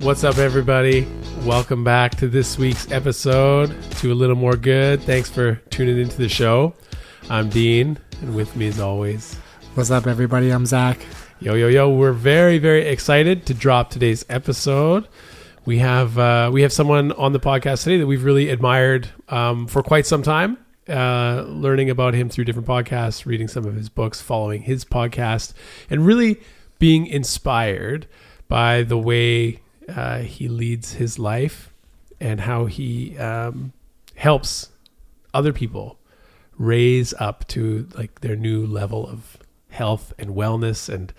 What's up, everybody? Welcome back to this week's episode to A Little More Good. Thanks for tuning into the show. I'm Dean, and with me, as always, What's up, everybody? I'm Zach. yo, yo, yo. We're very, very excited to drop today's episode. We have uh, we have someone on the podcast today that we've really admired um, for quite some time. Uh, learning about him through different podcasts, reading some of his books, following his podcast, and really being inspired by the way uh, he leads his life and how he um, helps other people raise up to like their new level of health and wellness and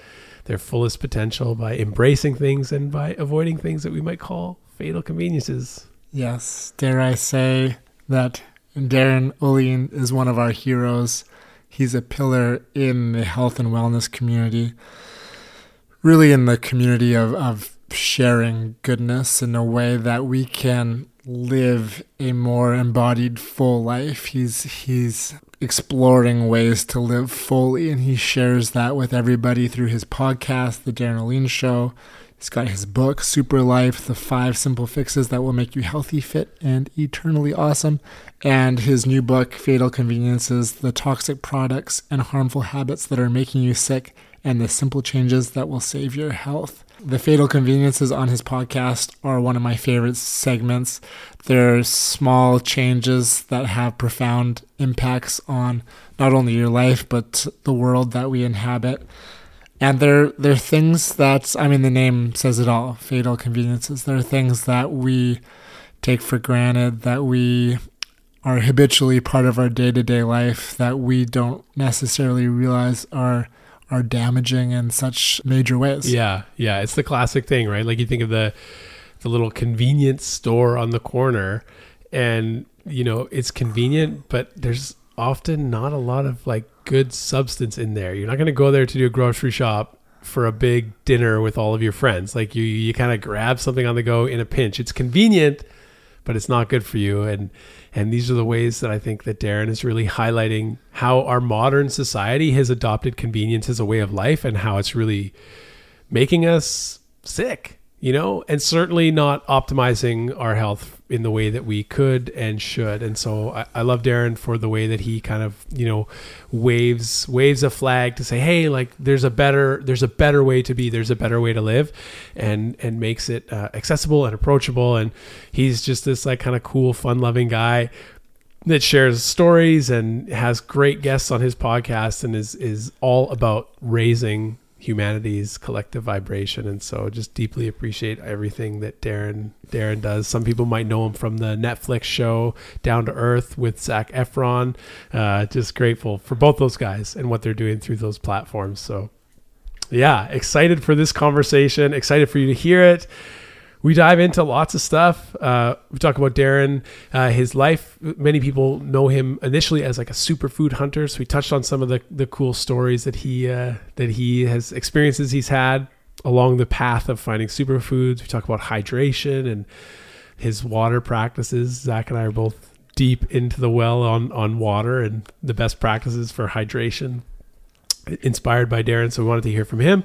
their fullest potential by embracing things and by avoiding things that we might call fatal conveniences. Yes, dare I say that Darin Olien is one of our heroes. He's a pillar in the health and wellness community, really in the community of, of sharing goodness in a way that we can live a more embodied full life. He's he's exploring ways to live fully and he shares that with everybody through his podcast, The Darin Olien Show. He's got his book, Super Life, The Five Simple Fixes That Will Make You Healthy, Fit, and Eternally Awesome, and his new book, Fatal Conveniences, The Toxic Products and Harmful Habits That Are Making You Sick, and the Simple Changes That Will Save Your Health. The Fatal Conveniences on his podcast are one of my favorite segments. They're small changes that have profound impacts on not only your life, but the world that we inhabit and they're they're things that I mean the name says it all. Fatal conveniences. They're things that we take for granted that we are habitually part of our day to day life that we don't necessarily realize are are damaging in such major ways. Yeah, yeah, it's the classic thing, right? Like you think of the the little convenience store on the corner and you know, it's convenient, but there's often not a lot of like good substance in there. You're not going to go there to do a grocery shop for a big dinner with all of your friends. Like you you kind of grab something on the go in a pinch. It's convenient, but it's not good for you and and these are the ways that I think that Darin is really highlighting how our modern society has adopted convenience as a way of life and how it's really making us sick you know, and certainly not optimizing our health in the way that we could and should. And so I, I, love Darin for the way that he kind of, you know, waves waves a flag to say, hey, like there's a better there's a better way to be, there's a better way to live, and and makes it uh, accessible and approachable. And he's just this like kind of cool, fun loving guy that shares stories and has great guests on his podcast and is is all about raising humanity's collective vibration and so just deeply appreciate everything that Darin Darin does. Some people might know him from the Netflix show Down to Earth with Zac Efron. Uh, just grateful for both those guys and what they're doing through those platforms. So yeah, excited for this conversation, excited for you to hear it we dive into lots of stuff. Uh, we talk about Darin, uh, his life. Many people know him initially as like a superfood hunter. So we touched on some of the, the cool stories that he uh, that he has experiences he's had along the path of finding superfoods. We talk about hydration and his water practices. Zach and I are both deep into the well on on water and the best practices for hydration, inspired by Darin. So we wanted to hear from him.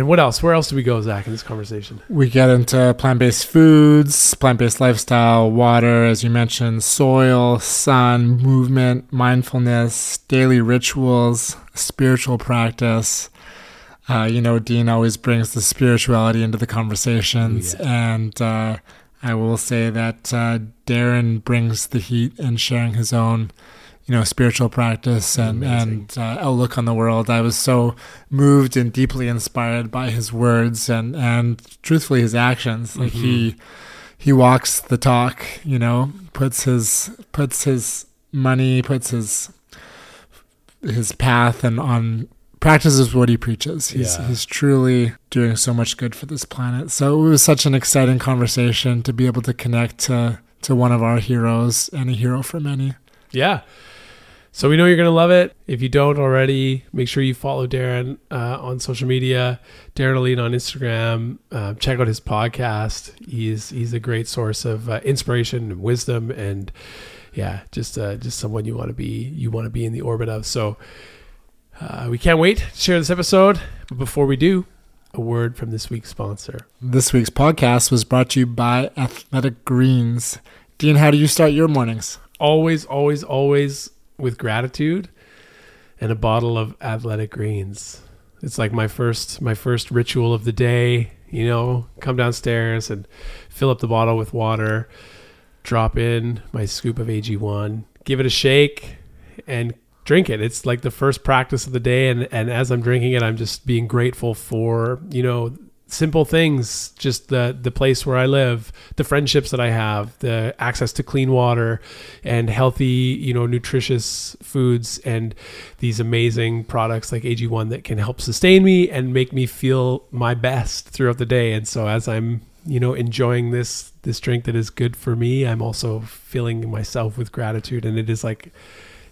And what else? Where else do we go, Zach, in this conversation? We get into plant based foods, plant based lifestyle, water, as you mentioned, soil, sun, movement, mindfulness, daily rituals, spiritual practice. Uh, you know, Dean always brings the spirituality into the conversations. Yeah. And uh, I will say that uh, Darin brings the heat and sharing his own you know spiritual practice and and uh, outlook on the world. I was so moved and deeply inspired by his words and and truthfully his actions. Like mm-hmm. he he walks the talk. You know, puts his puts his money, puts his his path and on practices what he preaches. He's yeah. he's truly doing so much good for this planet. So it was such an exciting conversation to be able to connect to to one of our heroes and a hero for many. Yeah. So we know you're going to love it. If you don't already, make sure you follow Darin uh, on social media, Darin Olien on Instagram. Uh, check out his podcast. He's he's a great source of uh, inspiration and wisdom, and yeah, just uh, just someone you want to be you want to be in the orbit of. So uh, we can't wait to share this episode. But before we do, a word from this week's sponsor. This week's podcast was brought to you by Athletic Greens. Dean, how do you start your mornings? Always, always, always with gratitude and a bottle of Athletic Greens. It's like my first my first ritual of the day. You know, come downstairs and fill up the bottle with water, drop in my scoop of AG1, give it a shake, and drink it. It's like the first practice of the day, and and as I'm drinking it, I'm just being grateful for you know simple things just the the place where I live the friendships that I have the access to clean water and healthy you know nutritious foods and these amazing products like AG1 that can help sustain me and make me feel my best throughout the day. And so as I'm you know enjoying this this drink that is good for me I'm also filling myself with gratitude. And it is like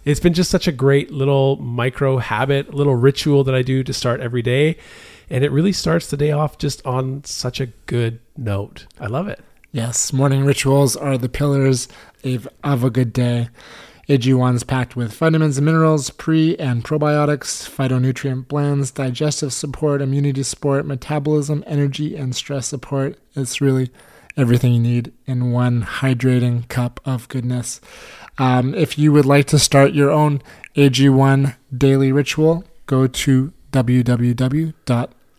it's been just such a great little micro habit little ritual that I do to start every day and it really starts the day off just on such a good note. I love it. Yes, morning rituals are the pillars of, of a good day. AG1 is packed with vitamins and minerals, pre and probiotics, phytonutrient blends, digestive support, immunity support, metabolism, energy, and stress support. It's really everything you need in one hydrating cup of goodness. Um, if you would like to start your own AG1 daily ritual, go to www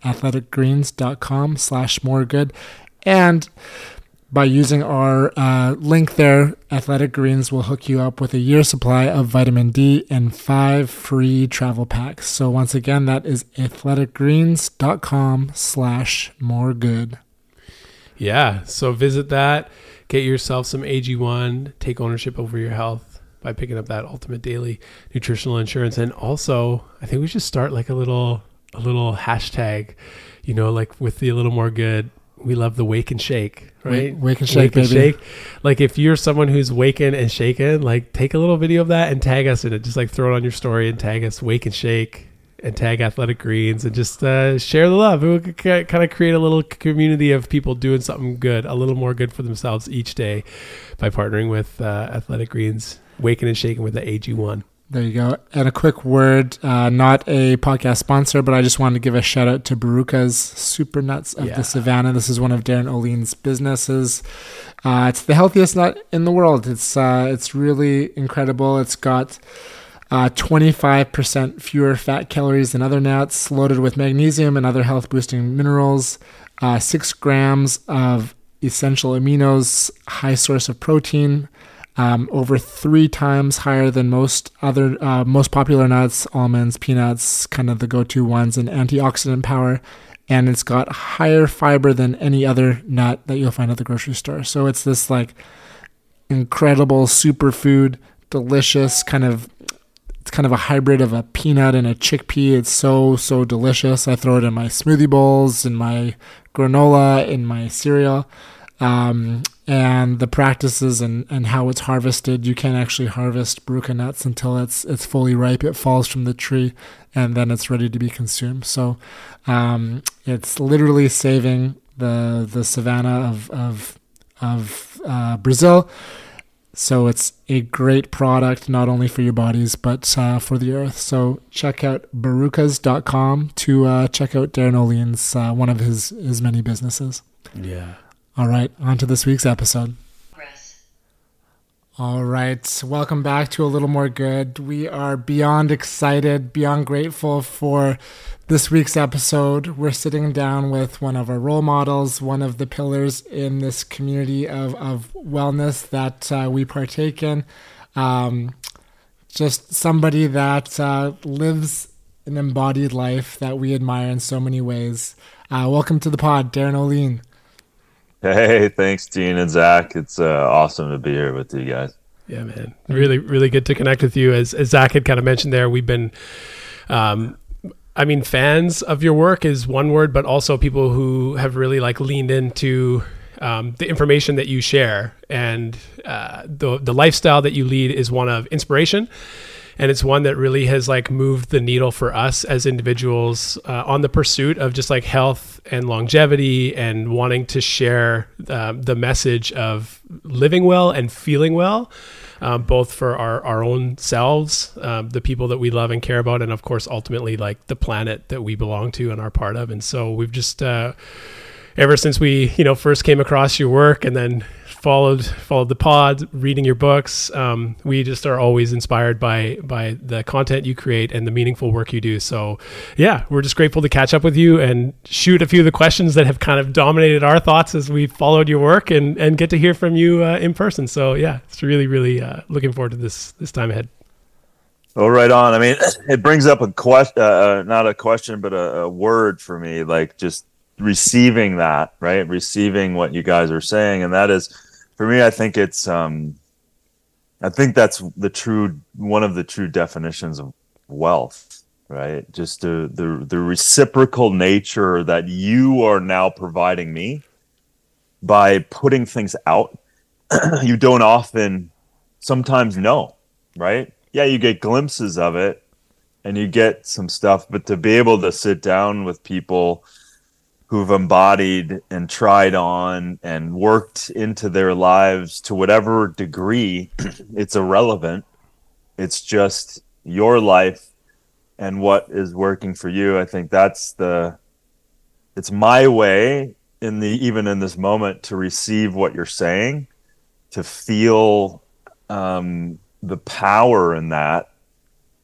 athleticgreens.com slash more good. And by using our uh, link there, Athletic Greens will hook you up with a year supply of vitamin D and five free travel packs. So once again, that is athleticgreens.com slash more good. Yeah. So visit that, get yourself some AG1, take ownership over your health by picking up that ultimate daily nutritional insurance. And also, I think we should start like a little a little hashtag, you know, like with the a little more good. We love the wake and shake, right? Wake, wake and shake, wake and shake. Like if you're someone who's waking and shaking, like take a little video of that and tag us in it. Just like throw it on your story and tag us wake and shake and tag athletic greens and just uh, share the love. We could kind of create a little community of people doing something good, a little more good for themselves each day by partnering with uh, athletic greens, waking and shaking with the AG1. There you go. And a quick word, uh, not a podcast sponsor, but I just wanted to give a shout out to Baruka's Super Nuts of yeah. the Savannah. This is one of Darin Olien's businesses. Uh, it's the healthiest nut in the world. It's uh, it's really incredible. It's got uh, 25% fewer fat calories than other nuts, loaded with magnesium and other health boosting minerals, uh, six grams of essential aminos, high source of protein um, over three times higher than most other uh, most popular nuts, almonds, peanuts, kind of the go-to ones, and antioxidant power. And it's got higher fiber than any other nut that you'll find at the grocery store. So it's this like incredible superfood, delicious kind of. It's kind of a hybrid of a peanut and a chickpea. It's so so delicious. I throw it in my smoothie bowls, in my granola, in my cereal. Um, and the practices and, and how it's harvested. You can't actually harvest Baruka nuts until it's it's fully ripe. It falls from the tree, and then it's ready to be consumed. So um, it's literally saving the the savannah of of of uh, Brazil. So it's a great product, not only for your bodies, but uh, for the earth. So check out barukas.com to uh, check out Darin Olien's, uh, one of his, his many businesses. Yeah. All right, on to this week's episode. All right, welcome back to A Little More Good. We are beyond excited, beyond grateful for this week's episode. We're sitting down with one of our role models, one of the pillars in this community of, of wellness that uh, we partake in. Um, just somebody that uh, lives an embodied life that we admire in so many ways. Uh, welcome to the pod, Darin Olien. Hey, thanks, Dean and Zach. It's uh, awesome to be here with you guys. Yeah, man. Really, really good to connect with you. As, as Zach had kind of mentioned there, we've been, um, I mean, fans of your work is one word, but also people who have really like leaned into um, the information that you share and uh, the the lifestyle that you lead is one of inspiration and it's one that really has like moved the needle for us as individuals uh, on the pursuit of just like health and longevity and wanting to share uh, the message of living well and feeling well um, both for our, our own selves, um, the people that we love and care about, and of course, ultimately, like the planet that we belong to and are part of. And so we've just, uh, ever since we, you know, first came across your work and then followed followed the pod, reading your books. Um, we just are always inspired by by the content you create and the meaningful work you do. So, yeah, we're just grateful to catch up with you and shoot a few of the questions that have kind of dominated our thoughts as we followed your work and and get to hear from you uh, in person. So, yeah, it's really really uh, looking forward to this this time ahead. Oh, right on. I mean, it brings up a question, uh, uh, not a question, but a, a word for me, like just receiving that, right? Receiving what you guys are saying, and that is for me, I think it's um, I think that's the true one of the true definitions of wealth, right? Just the the the reciprocal nature that you are now providing me by putting things out. you don't often sometimes know, right? Yeah, you get glimpses of it and you get some stuff, but to be able to sit down with people who've embodied and tried on and worked into their lives to whatever degree it's irrelevant it's just your life and what is working for you i think that's the it's my way in the even in this moment to receive what you're saying to feel um, the power in that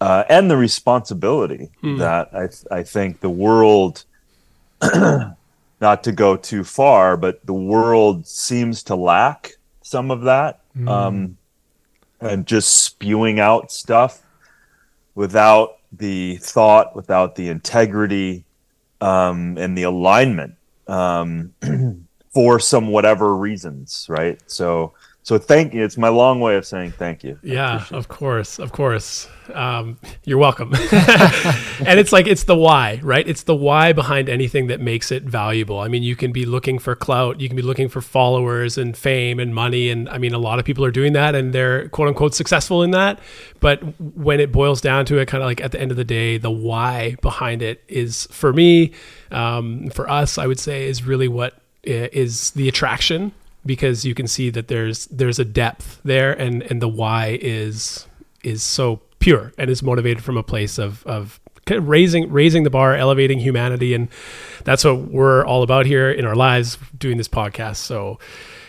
uh, and the responsibility hmm. that I, I think the world not to go too far, but the world seems to lack some of that. Mm. Um, and just spewing out stuff without the thought, without the integrity, um, and the alignment um, for some whatever reasons, right? So so thank you. It's my long way of saying thank you. Yeah, of course, of course. Um, you're welcome. and it's like it's the why, right? It's the why behind anything that makes it valuable. I mean, you can be looking for clout, you can be looking for followers and fame and money, and I mean, a lot of people are doing that, and they're quote unquote successful in that. But when it boils down to it, kind of like at the end of the day, the why behind it is for me, um, for us, I would say, is really what eh, the attraction because you can see that there's there's a depth there and and the why is is so pure and is motivated from a place of of raising raising the bar elevating humanity. And that's what we're all about here in our lives doing this podcast. So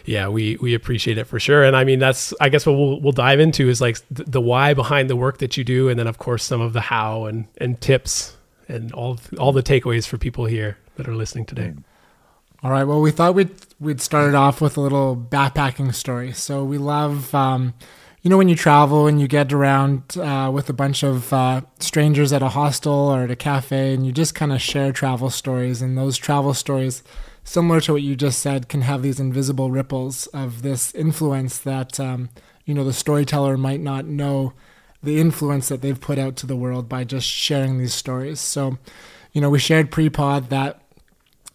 yeah we we appreciate it for sure. And i mean that's i guess what we'll, we'll dive into is like the, the why behind the work that you do. And then of course some of the how and and tips and all all the takeaways for people here that are listening today mm. All right. Well, we thought we'd we'd start off with a little backpacking story. So we love, um, you know, when you travel and you get around uh, with a bunch of uh, strangers at a hostel or at a cafe, and you just kind of share travel stories. And those travel stories, similar to what you just said, can have these invisible ripples of this influence that um, you know the storyteller might not know the influence that they've put out to the world by just sharing these stories. So, you know, we shared pre-pod that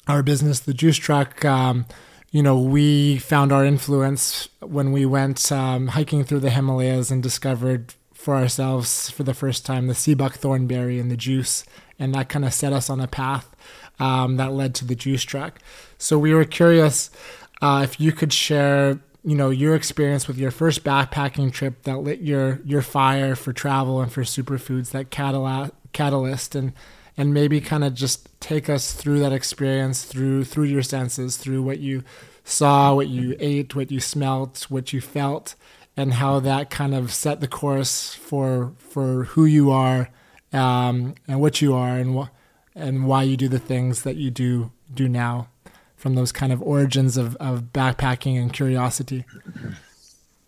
our business, the Juice Truck, um, you know, we found our influence when we went um, hiking through the Himalayas and discovered for ourselves for the first time the sea buckthornberry and the juice, and that kind of set us on a path um, that led to the Juice Truck. So we were curious uh, if you could share, you know, your experience with your first backpacking trip that lit your your fire for travel and for superfoods, that catalyst catalyst, and and maybe kind of just take us through that experience through through your senses through what you saw what you ate what you smelt what you felt and how that kind of set the course for for who you are um, and what you are and what and why you do the things that you do do now from those kind of origins of, of backpacking and curiosity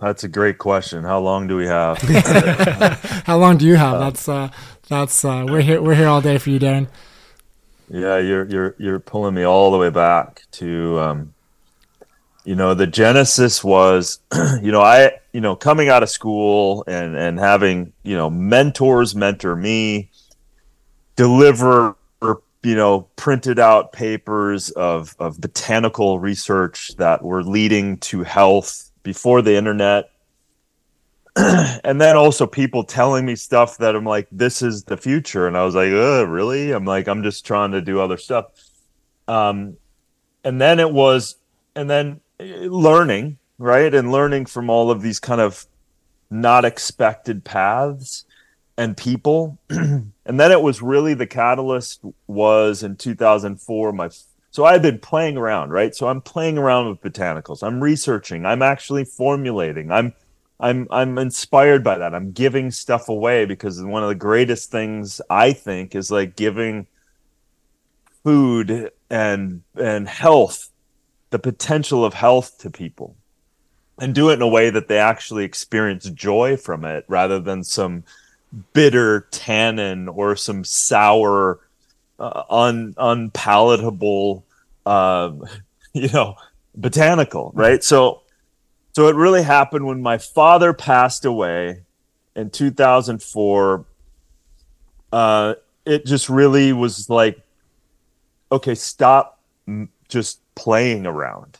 that's a great question how long do we have how long do you have that's uh that's uh, we're here. We're here all day for you, Darin. Yeah, you're you're you're pulling me all the way back to, um, you know, the genesis was, you know, I you know coming out of school and and having you know mentors mentor me, deliver you know printed out papers of of botanical research that were leading to health before the internet and then also people telling me stuff that I'm like, this is the future. And I was like, really? I'm like, I'm just trying to do other stuff. Um, and then it was, and then uh, learning, right? And learning from all of these kind of not expected paths and people. and then it was really the catalyst was in 2004 my so I've been playing around, right? So I'm playing around with botanicals. I'm researching. I'm actually formulating. I'm I'm I'm inspired by that. I'm giving stuff away because one of the greatest things I think is like giving food and and health, the potential of health to people. And do it in a way that they actually experience joy from it rather than some bitter tannin or some sour uh, un unpalatable uh, you know botanical, right? So so it really happened when my father passed away in 2004. Uh, it just really was like, okay, stop just playing around.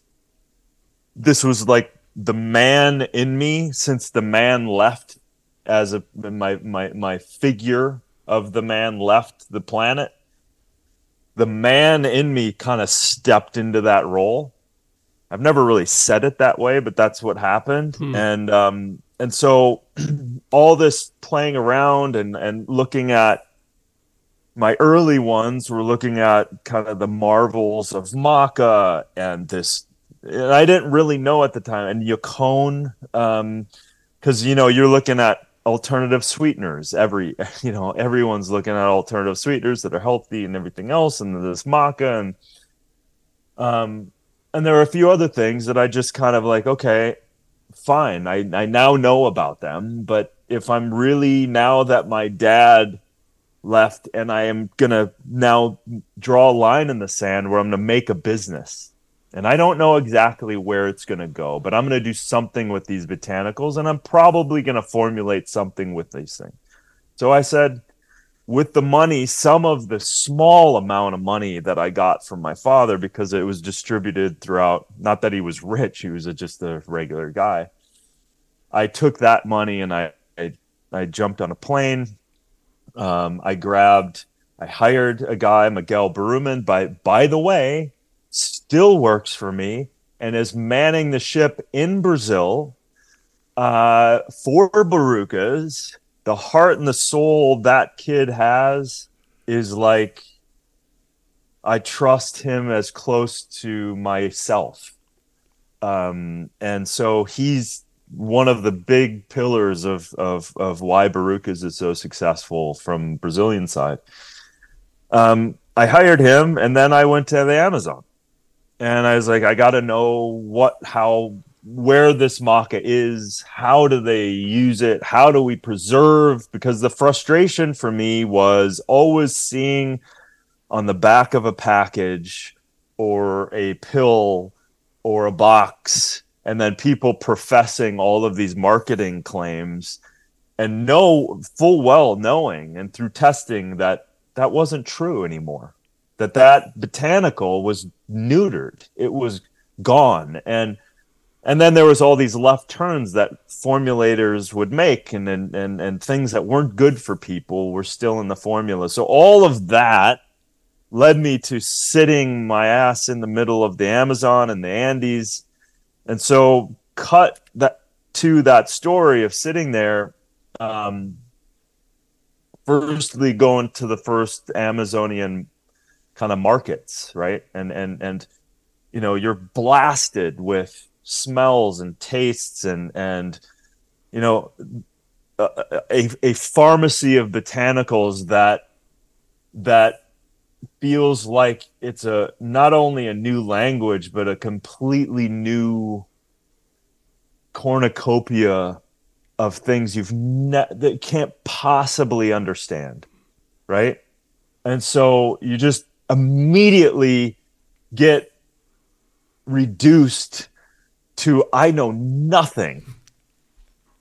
This was like the man in me since the man left as a my my my figure of the man left the planet the man in me kind of stepped into that role I've never really said it that way, but that's what happened. Hmm. And um, and so all this playing around and and looking at my early ones were looking at kind of the marvels of maca and this and I didn't really know at the time and Yacon um because you know you're looking at alternative sweeteners every you know everyone's looking at alternative sweeteners that are healthy and everything else and this maca and um and there are a few other things that I just kind of like, okay, fine. I, I now know about them. But if I'm really now that my dad left and I am to now draw a line in the sand where I'm to make a business. And I don't know exactly where it's going to go, but I'm going to do something with these botanicals and I'm probably going to formulate something with these things. So I said, with the money, some of the small amount of money that I got from my father, because it was distributed throughout, not that he was rich, he was a, just a regular guy. I took that money and I, I, I jumped on a plane. Um, I grabbed, I hired a guy, Miguel Baruman, by, by the way, still works for me and is manning the ship in Brazil uh, for Barukas. the heart and the soul that kid has is like I trust him as close to myself. Um, and so he's one of the big pillars of of of why Barukas is so successful from Brazilian side. Um, I hired him and then I went to the Amazon. And I was like, I gotta know what how where this maca is, how do they use it, how do we preserve? Because the frustration for me was always seeing on the back of a package or a pill or a box, and then people professing all of these marketing claims and know full well knowing and through testing that that wasn't true anymore that that botanical was neutered. It was gone. And and then there was all these left turns that formulators would make and, and and and things that weren't good for people were still in the formula. So all of that led me to sitting my ass in the middle of the amazon and the andes. And so cut that to that story of sitting there um firstly going to the first amazonian kind of markets right? And and and you know you're blasted with smells and tastes and and you know a, a pharmacy of botanicals that that feels like it's a not only a new language but a completely new cornucopia of things you've ne- that can't possibly understand right? And so you just immediately get reduced to I know nothing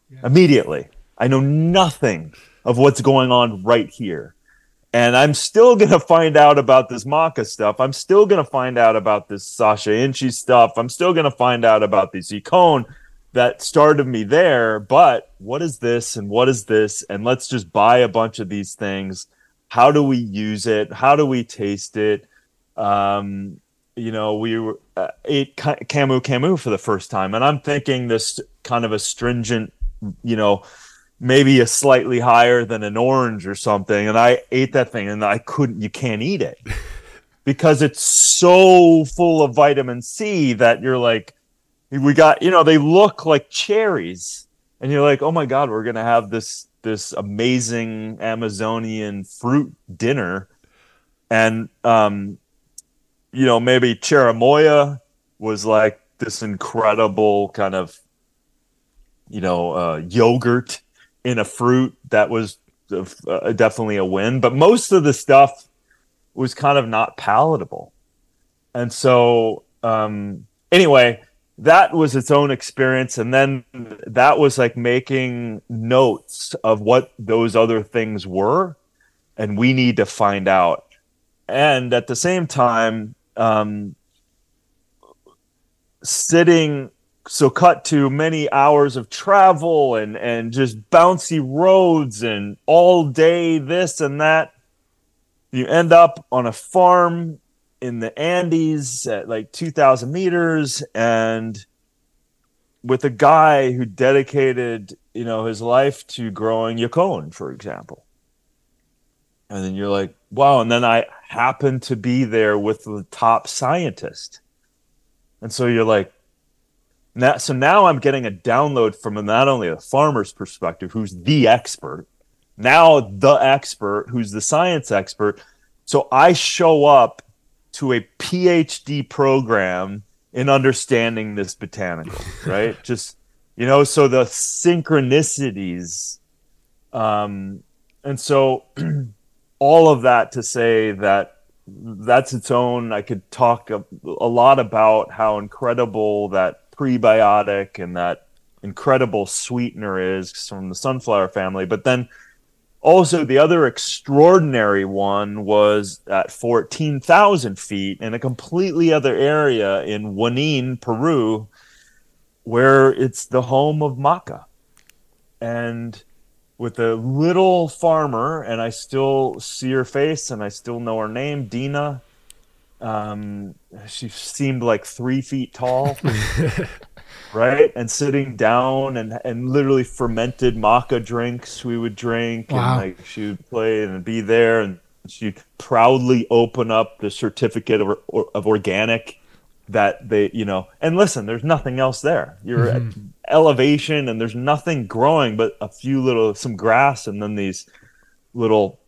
yeah. immediately. I know nothing of what's going on right here. And I'm still going to find out about this Maca stuff. I'm still going to find out about this Sacha Inchi stuff. I'm still going to find out about this Yacon that started me there. But what is this and what is this? And let's just buy a bunch of these things. How do we use it? How do we taste it? Um, you know, we were, uh, ate Camu Camu for the first time, and I'm thinking this kind of astringent you know, maybe a slightly higher than an orange or something. And I ate that thing and I couldn't, you can't eat it because it's so full of vitamin C that you're like, we got, you know, they look like cherries. And you're like, oh my God, we're going to have this, this amazing Amazonian fruit dinner. And, um, you know, maybe cherimoya was like this incredible kind of, you know, uh, yogurt in a fruit that was uh, definitely a win. But most of the stuff was kind of not palatable. And so, um, anyway, that was its own experience. And then that was like making notes of what those other things were. And we need to find out. And at the same time, um, sitting so cut to many hours of travel and and just bouncy roads and all day this and that you end up on a farm in the Andes at like 2000 meters and with a guy who dedicated, you know, his life to growing yacon, for example. And then you're like, wow. And then I happen to be there with the top scientist. And so you're like, now, so now I'm getting a download from not only a farmer's perspective, who's the expert, now the expert who's the science expert. So I show up to a PhD program in understanding this botanical, right? Just you know, so the synchronicities, um, and so all of that to say that that's its own. I could talk a, a lot about how incredible that prebiotic and that incredible sweetener is from the sunflower family, but then also, the other extraordinary one was at 14,000 feet in a completely other area in Junín, Peru, where it's the home of maca. And with a little farmer, and I still see her face and I still know her name, Dina. Um, she seemed like three feet tall. right? And sitting down and and literally fermented maca drinks we would drink, wow. and like she would play and be there, and she'd proudly open up the certificate of of organic that they you know and listen there's nothing else there you're mm-hmm. at elevation and there's nothing growing but a few little some grass and then these little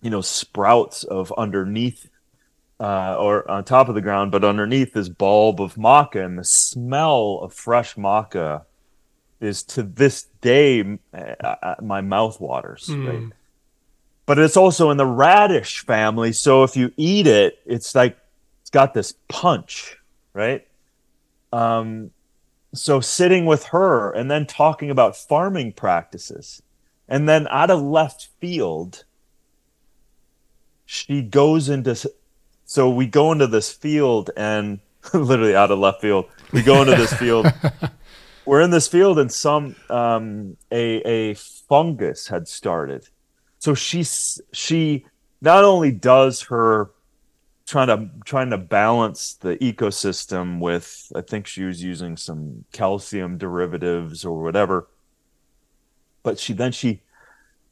you know sprouts of underneath uh, or on top of the ground, but underneath this bulb of maca, and the smell of fresh maca is to this day uh, uh, my mouth waters. Mm. Right? But it's also in the radish family, so if you eat it, it's like it's got this punch, right? Um, so sitting with her and then talking about farming practices, and then out of left field, she goes into so we go into this field and literally out of left field, we go into this field. We're in this field and some um, a a fungus had started. So she's she not only does her trying to trying to balance the ecosystem with I think she was using some calcium derivatives or whatever. But she then she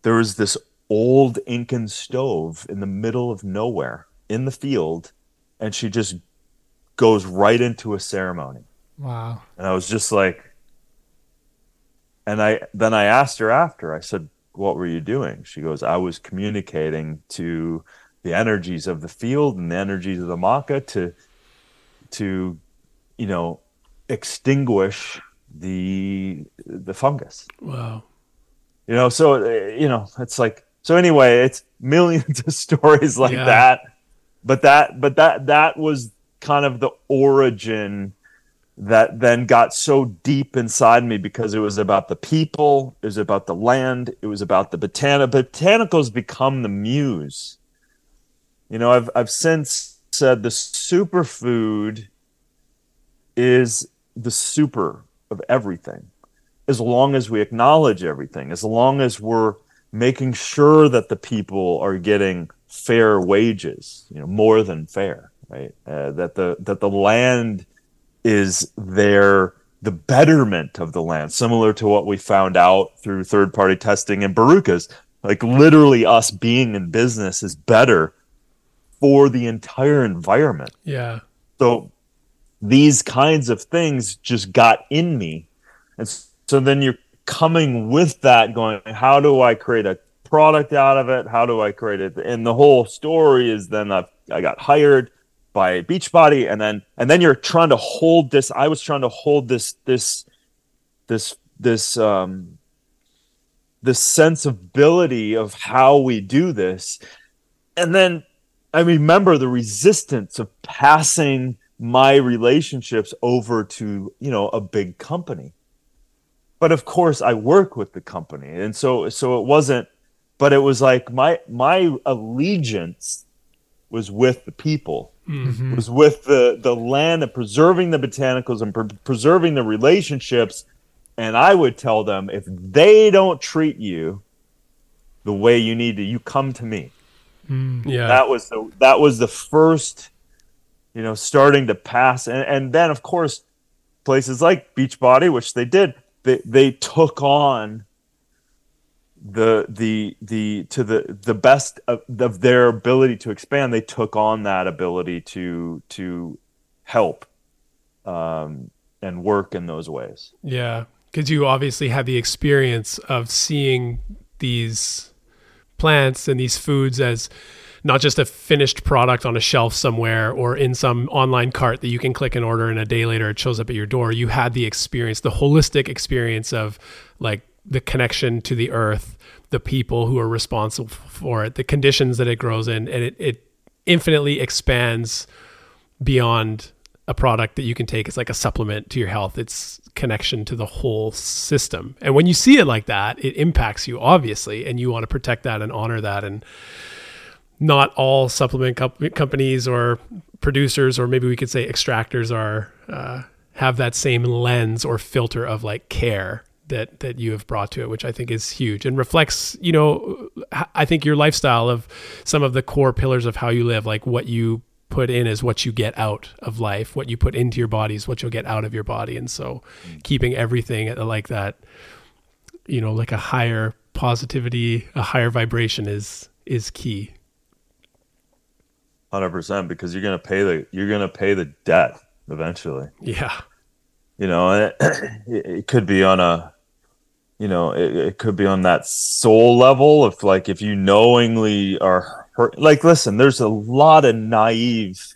there was this old Incan stove in the middle of nowhere in the field and she just goes right into a ceremony. Wow. And I was just like and I then I asked her after. I said, "What were you doing?" She goes, "I was communicating to the energies of the field and the energies of the maca to to you know extinguish the the fungus." Wow. You know, so you know, it's like so anyway, it's millions of stories like yeah. that but that but that that was kind of the origin that then got so deep inside me because it was about the people, it was about the land, it was about the botanica. Botanicals become the muse. You know, I've I've since said the superfood is the super of everything. As long as we acknowledge everything, as long as we're making sure that the people are getting fair wages, you know, more than fair, right? Uh, that the that the land is there the betterment of the land, similar to what we found out through third party testing in Barukas. Like literally, us being in business is better for the entire environment. Yeah. So these kinds of things just got in me. And so then you're coming with that going, how do I create a product out of it? How do I create it? And the whole story is then I, I got hired by Beachbody and then and then you're trying to hold this I was trying to hold this this this this um this sensibility of how we do this and then I remember the resistance of passing my relationships over to, you know, a big company. But of course I work with the company. And so so it wasn't but it was like my my allegiance was with the people. Mm-hmm. Was with the the land and preserving the botanicals and pre- preserving the relationships and I would tell them if they don't treat you the way you need to, you come to me. Mm, yeah. That was the that was the first, you know, starting to pass, and and then of course, places like Beachbody, which they did, they they took on the the the to the the best of, of their ability to expand. They took on that ability to to help um, and work in those ways. Yeah, because you obviously had the experience of seeing these plants and these foods as not just a finished product on a shelf somewhere or in some online cart that you can click and order and a day later it shows up at your door. You had the experience, the holistic experience of like the connection to the earth, the people who are responsible for it, the conditions that it grows in, and it, it infinitely expands beyond a product that you can take as like a supplement to your health. It's connection to the whole system. And when you see it like that, it impacts you obviously, and you want to protect that and honor that. And not all supplement comp- companies or producers, or maybe we could say extractors, are uh, have that same lens or filter of like care that that you have brought to it, which I think is huge and reflects, you know, I think your lifestyle of some of the core pillars of how you live, like what you put in is what you get out of life. What you put into your body is what you'll get out of your body. And so mm. keeping everything at like that, you know, like a higher positivity, a higher vibration is is key. Hundred percent, because you're gonna pay the you're gonna pay the debt eventually. Yeah, you know, it, it could be on a, you know, it, it could be on that soul level. If like if you knowingly are hurt like listen there's a lot of naive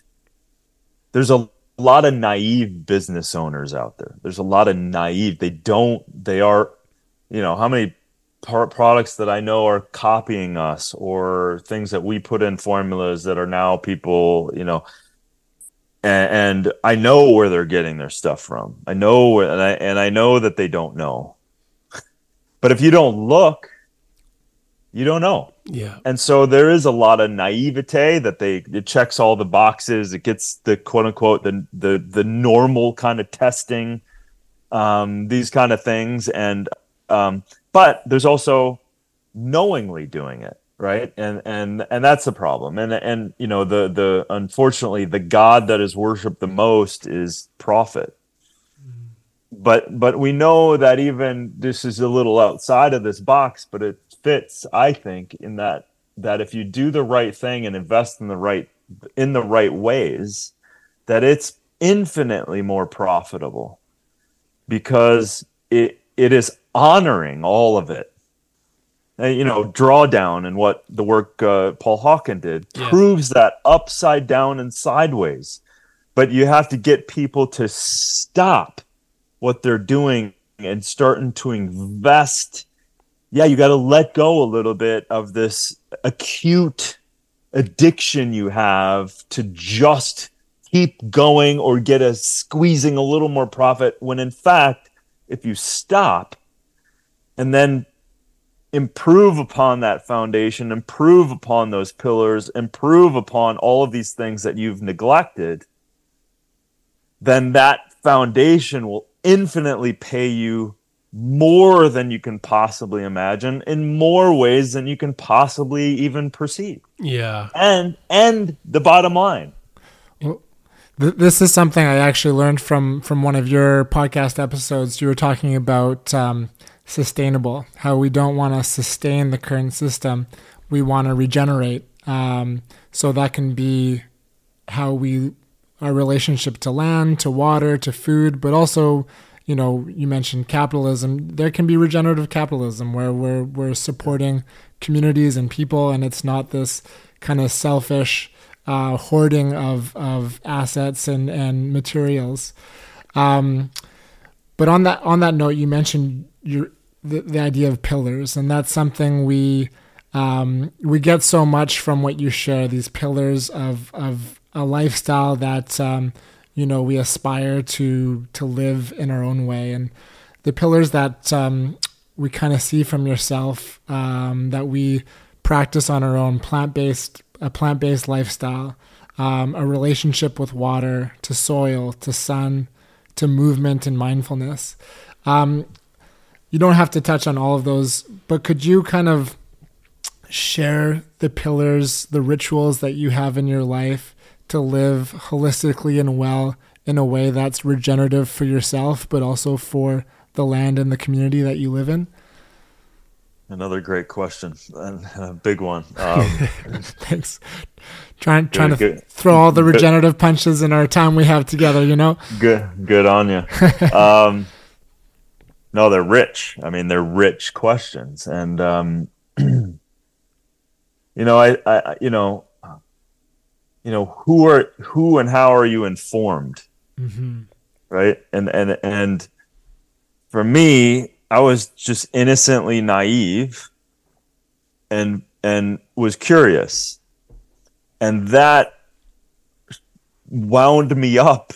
there's a lot of naive business owners out there there's a lot of naive they don't they are you know how many products that i know are copying us or things that we put in formulas that are now people you know and, and i know where they're getting their stuff from i know where and i and i know that they don't know but if you don't look you don't know. Yeah. And so there is a lot of naivete that they it checks all the boxes. It gets the quote unquote the the the normal kind of testing, um, these kind of things. And um, but there's also knowingly doing it, right? And and and that's the problem. And and you know the the unfortunately the God that is worshipped the most is profit. But but we know that even this is a little outside of this box, but it fits, I think, in that that if you do the right thing and invest in the right in the right ways, that it's infinitely more profitable because it it is honoring all of it. And, you know, drawdown and what the work uh, Paul Hawken did yeah. proves that upside down and sideways. But you have to get people to stop what they're doing and starting to invest. Yeah, you got to let go a little bit of this acute addiction you have to just keep going or get a squeezing a little more profit when in fact if you stop and then improve upon that foundation improve upon those pillars improve upon all of these things that you've neglected then that foundation will infinitely pay you more than you can possibly imagine in more ways than you can possibly even perceive. Yeah. And and the bottom line. Well, Th- This is something I actually learned from from one of your podcast episodes. You were talking about um, sustainable, how we don't want to sustain the current system, we want to regenerate. Um, so that can be how we our relationship to land, to water, to food, but also, you know, you mentioned capitalism. There can be regenerative capitalism where we're we're supporting communities and people, and it's not this kind of selfish uh, hoarding of of assets and and materials. Um, but on that on that note, you mentioned your the, the idea of pillars, and that's something we um, we get so much from what you share. These pillars of of a lifestyle that um, you know we aspire to to live in our own way, and the pillars that um, we kind of see from yourself um, that we practice on our own plant based a plant based lifestyle, um, a relationship with water, to soil, to sun, to movement and mindfulness. Um, you don't have to touch on all of those, but could you kind of share the pillars, the rituals that you have in your life to live holistically and well in a way that's regenerative for yourself, but also for the land and the community that you live in? Another great question and a big one. Um, Thanks. Trying trying to good. throw all the Good. regenerative punches in our time we have together, you know? good, good on you. Um, no, they're rich. I mean, they're rich questions, and um, you know, I, I- you know, you know, who are who and how are you informed? Mm-hmm. right and and and for me i was just innocently naive and and was curious and that wound me up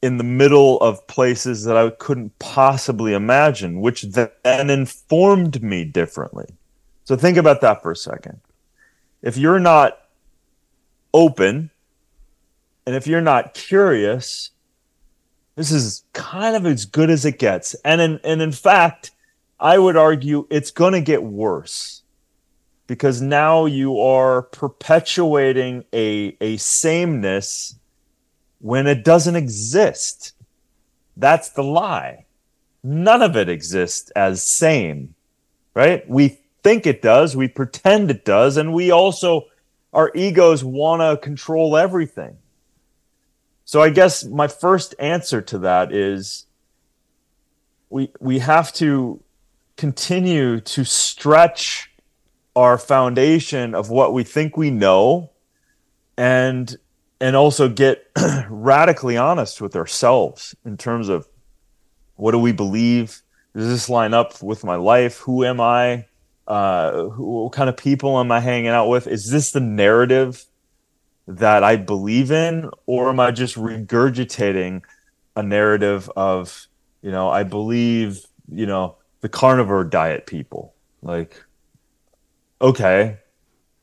in the middle of places that i couldn't possibly imagine which then informed me differently so think about that for a second if you're not open and if you're not curious this is kind of as good as it gets. And in, and in fact, I would argue it's going to get worse because now you are perpetuating a, a sameness when it doesn't exist. That's the lie. None of it exists as same, right? We think it does, we pretend it does, and we also, our egos want to control everything. So I guess my first answer to that is we we have to continue to stretch our foundation of what we think we know and and also get radically honest with ourselves in terms of what do we believe? Does this line up with my life? Who am i uh, what kind of people am i hanging out with is this the narrative that I believe in, or am I just regurgitating a narrative of, you know, I believe, you know, the carnivore diet people? Like, okay,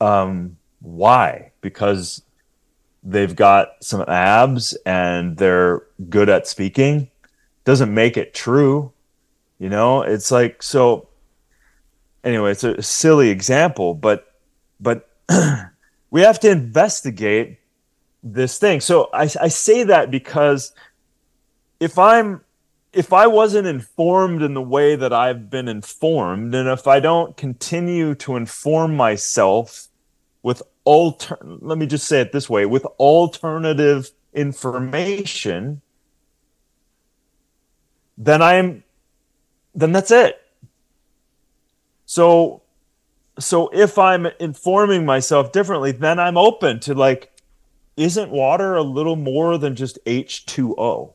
um, why? Because they've got some abs and they're good at speaking. Doesn't make it true. You know, it's like, so anyway, it's a silly example, but, but, we have to investigate this thing. So I, I say that because if I'm if I wasn't informed in the way that I've been informed, and if I don't continue to inform myself with alter let me just say it this way, with alternative information, then I'm then that's it. So so if I'm informing myself differently, then I'm open to like, isn't water a little more than just H2O?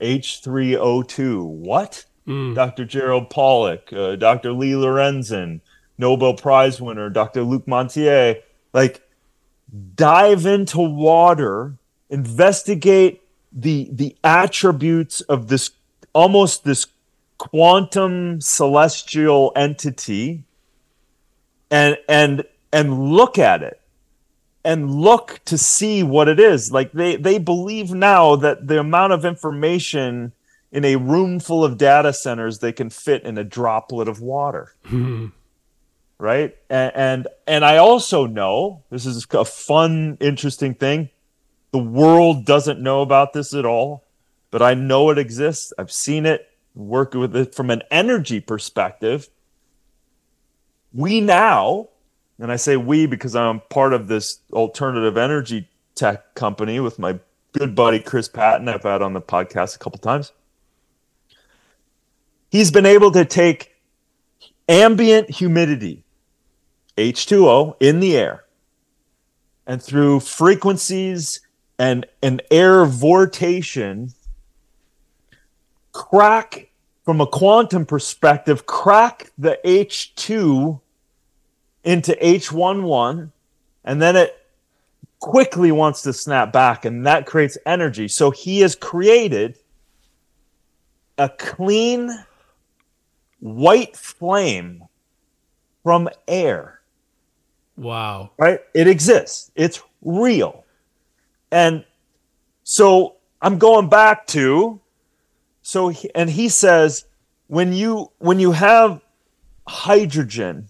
H3O2. What? Mm. Dr. Gerald Pollack, uh, Dr. Lee Lorenzen, Nobel Prize winner, Dr. Luc Montagnier. Like, dive into water, investigate the the attributes of this almost this quantum celestial entity and and and look at it and look to see what it is. Like they they believe now that the amount of information in a room full of data centers they can fit in a droplet of water. Mhm. right? And and, and i also know this is a fun interesting thing. The world doesn't know about this at all, but I know it exists. I've seen it, work with it from an energy perspective. We now, and I say we because I'm part of this alternative energy tech company with my good buddy Chris Patton, I've had on the podcast a couple times. He's been able to take ambient humidity, H2O, in the air, and through frequencies and an air vortation, crack from a quantum perspective, crack the H2 into H11, and then it quickly wants to snap back, and that creates energy. So he has created a clean white flame from air. Wow. Right? It exists. It's real. And so I'm going back to so he, and he says when you when you have hydrogen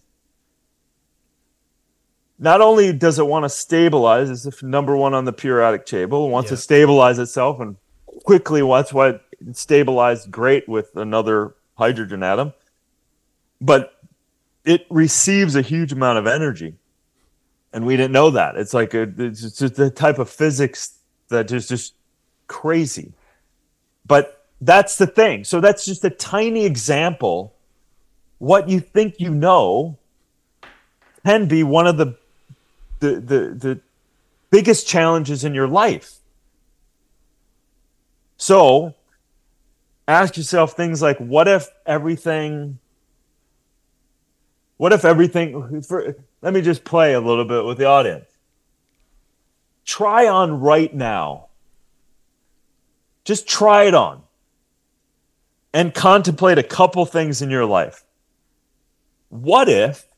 not only does it want to stabilize as if number one on the periodic table it wants Yeah. to stabilize itself and quickly that's why it stabilized great with another hydrogen atom. But it receives a huge amount of energy. And we didn't know that. It's like a, it's just the type of physics that is just crazy. But that's the thing. So that's just a tiny example. What you think you know can be one of the the the, the biggest challenges in your life. So ask yourself things like what if everything what if everything for, let me just play a little bit with the audience. Try on right now. Just try it on and contemplate a couple things in your life. What if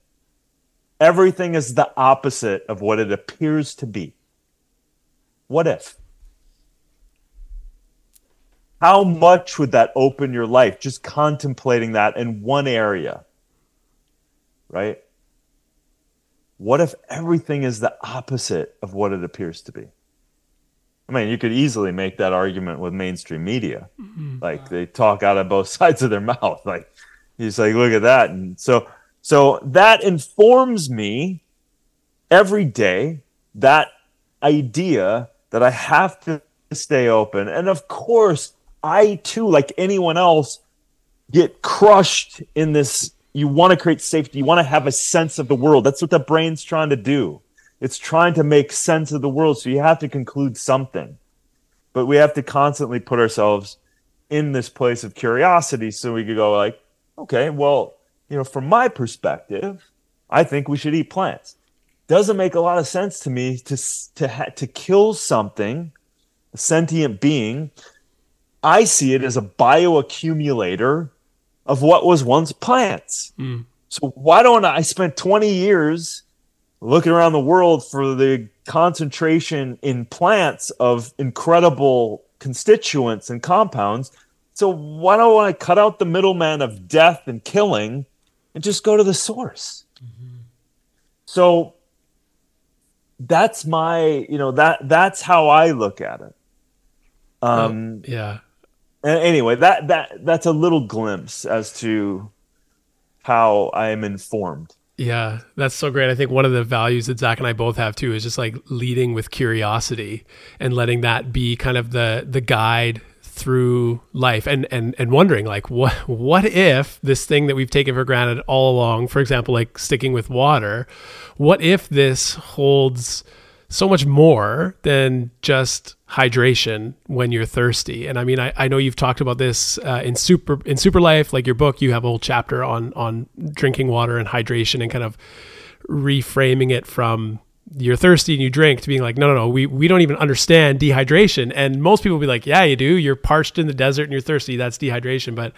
everything is the opposite of what it appears to be? What if? How much would that open your life just contemplating that in one area right? What if everything is the opposite of what it appears to be i mean you could easily make that argument with mainstream media. Mm-hmm. Like they talk out of both sides of their mouth. Like he's like look at that. And so so that informs me every day that idea that i have to stay open. And of course i too like anyone else get crushed in this you want to create safety you want to have a sense of the world. That's what the brain's trying to do it's trying to make sense of the world so you have to conclude something. But we have to constantly put ourselves in this place of curiosity so we could go like okay well you know from my perspective i think we should eat plants. Doesn't make a lot of sense to me to to ha- to kill something a sentient being. I see it as a bioaccumulator of what was once plants. Mm. so why don't i spend 20 years looking around the world for the concentration in plants of incredible constituents and compounds. So why don't I cut out the middleman of death and killing and just go to the source? So that's my, you know, that that's how I look at it. Um Yeah. and anyway, that that that's a little glimpse as to how I am informed. Yeah, that's so great. I think one of the values that Zach and I both have too is just like leading with curiosity and letting that be kind of the the guide through life and and and wondering like what what if this thing that we've taken for granted all along, for example, like sticking with water, what if this holds so much more than just hydration when you're thirsty. And I mean, I, I know you've talked about this uh, in super in Superlife, like your book. You have a whole chapter on on drinking water and hydration and kind of reframing it from you're thirsty and you drink to being like, no, no, no, we, we don't even understand dehydration. And most people will be like, yeah, you do. You're parched in the desert and you're thirsty. That's dehydration. But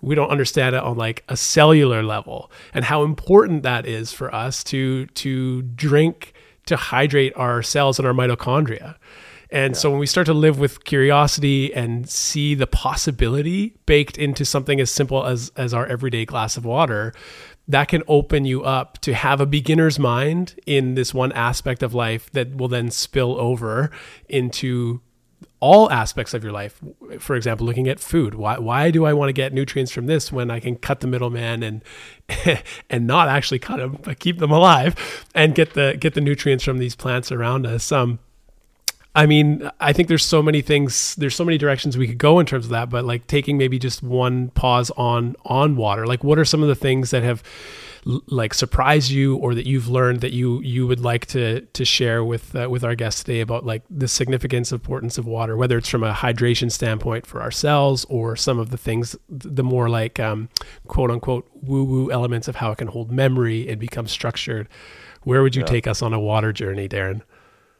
we don't understand it on like a cellular level and how important that is for us to to drink to hydrate our cells and our mitochondria. And so when we start to live with curiosity and see the possibility baked into something as simple as as our everyday glass of water, that can open you up to have a beginner's mind in this one aspect of life that will then spill over into all aspects of your life. For example, looking at food. Why why do I want to get nutrients from this when I can cut the middleman and and not actually cut them, but keep them alive and get the get the nutrients from these plants around us? Um, I mean, I think there's so many things, there's so many directions we could go in terms of that, but like taking maybe just one pause on on water. Like what are some of the things that have like surprise you or that you've learned that you you would like to to share with uh, with our guests today about like the significance importance of water, whether it's from a hydration standpoint for ourselves or some of the things the more like um, quote unquote woo woo elements of how it can hold memory and become structured. Where would you yeah. take us on a water journey, Darin?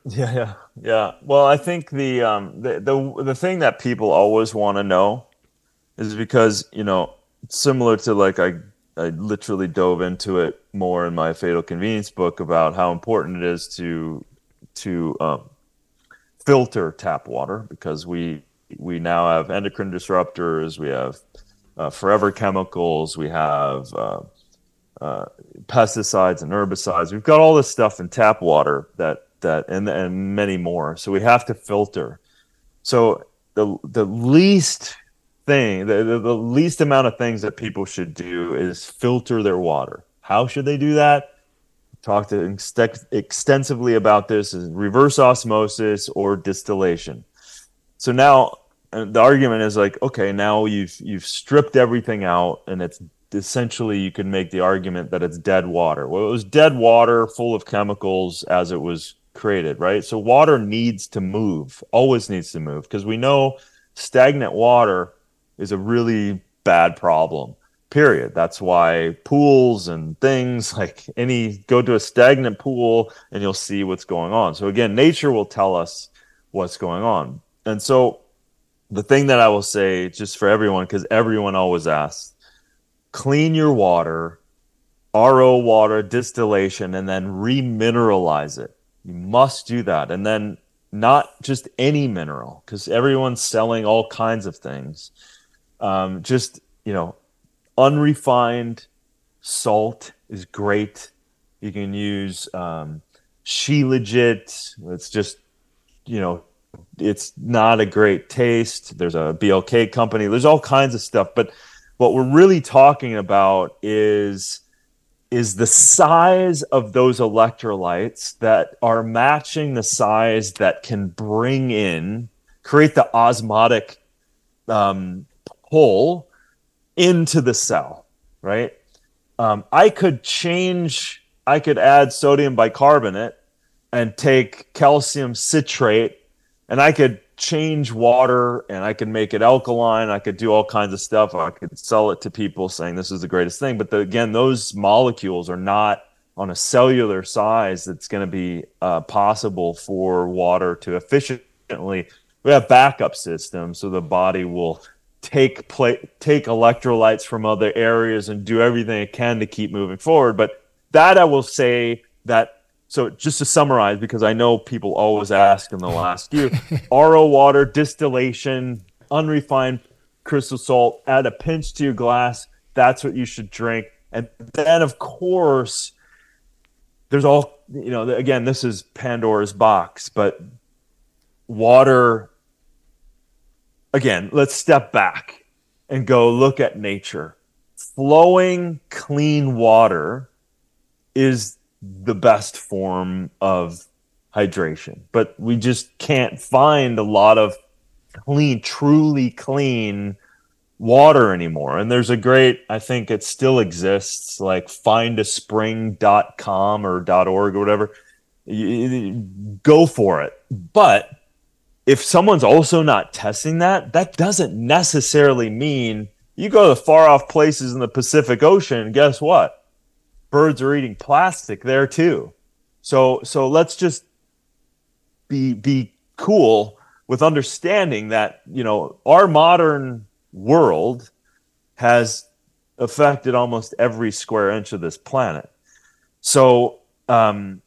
Yeah, yeah, yeah. Well, I think the um the the the thing that people always want to know is because you know similar to like I I literally dove into it more in my Fatal Convenience book about how important it is to to um, filter tap water because we we now have endocrine disruptors, we have uh, forever chemicals, we have uh, uh, pesticides and herbicides. We've got all this stuff in tap water that that and and many more. So we have to filter. So the the least thing, the, the, the least amount of things that people should do is filter their water. How should they do that? Talked ex- extensively about this is reverse osmosis or distillation. So now the argument is like, okay, now you've you've stripped everything out, and it's essentially you can make the argument that it's dead water. Well, it was dead water full of chemicals as it was created, right? So water needs to move, always needs to move, because we know stagnant water is a really bad problem. Period. That's why pools and things like any go to a stagnant pool and you'll see what's going on. So again, nature will tell us what's going on. And so the thing that I will say just for everyone, because everyone always asks, clean your water, RO water, distillation, and then remineralize it. You must do that. And then not just any mineral, because everyone's selling all kinds of things. Um, just, you know, unrefined salt is great. You can use um, Shilajit. It's just, you know, it's not a great taste. There's a BLK company. There's all kinds of stuff. But what we're really talking about is is the size of those electrolytes that are matching the size that can bring in, create the osmotic um, pull into the cell, right? Um, I could change, I could add sodium bicarbonate and take calcium citrate, and I could change water and I could make it alkaline. I could do all kinds of stuff. I could sell it to people saying this is the greatest thing. But the, again, those molecules are not on a cellular size that's going to be uh, possible for water to efficiently. We have backup systems, so the body will take play, take electrolytes from other areas and do everything it can to keep moving forward. But that I will say that so just to summarize, because I know people always ask in the last year, RO water, distillation, unrefined crystal salt, add a pinch to your glass. That's what you should drink. And then, of course, there's all, you know, again, this is Pandora's box, but water, again, let's step back and go look at nature. Flowing clean water is the best form of hydration. But we just can't find a lot of clean, truly clean water anymore. And there's a great, I think it still exists, like findaspring.com or .org or whatever. go for it. But if someone's also not testing that, that doesn't necessarily mean you go to far off places in the Pacific Ocean, guess what? birds are eating plastic there too. So so let's just be be cool with understanding that you know our modern world has affected almost every square inch of this planet. So um,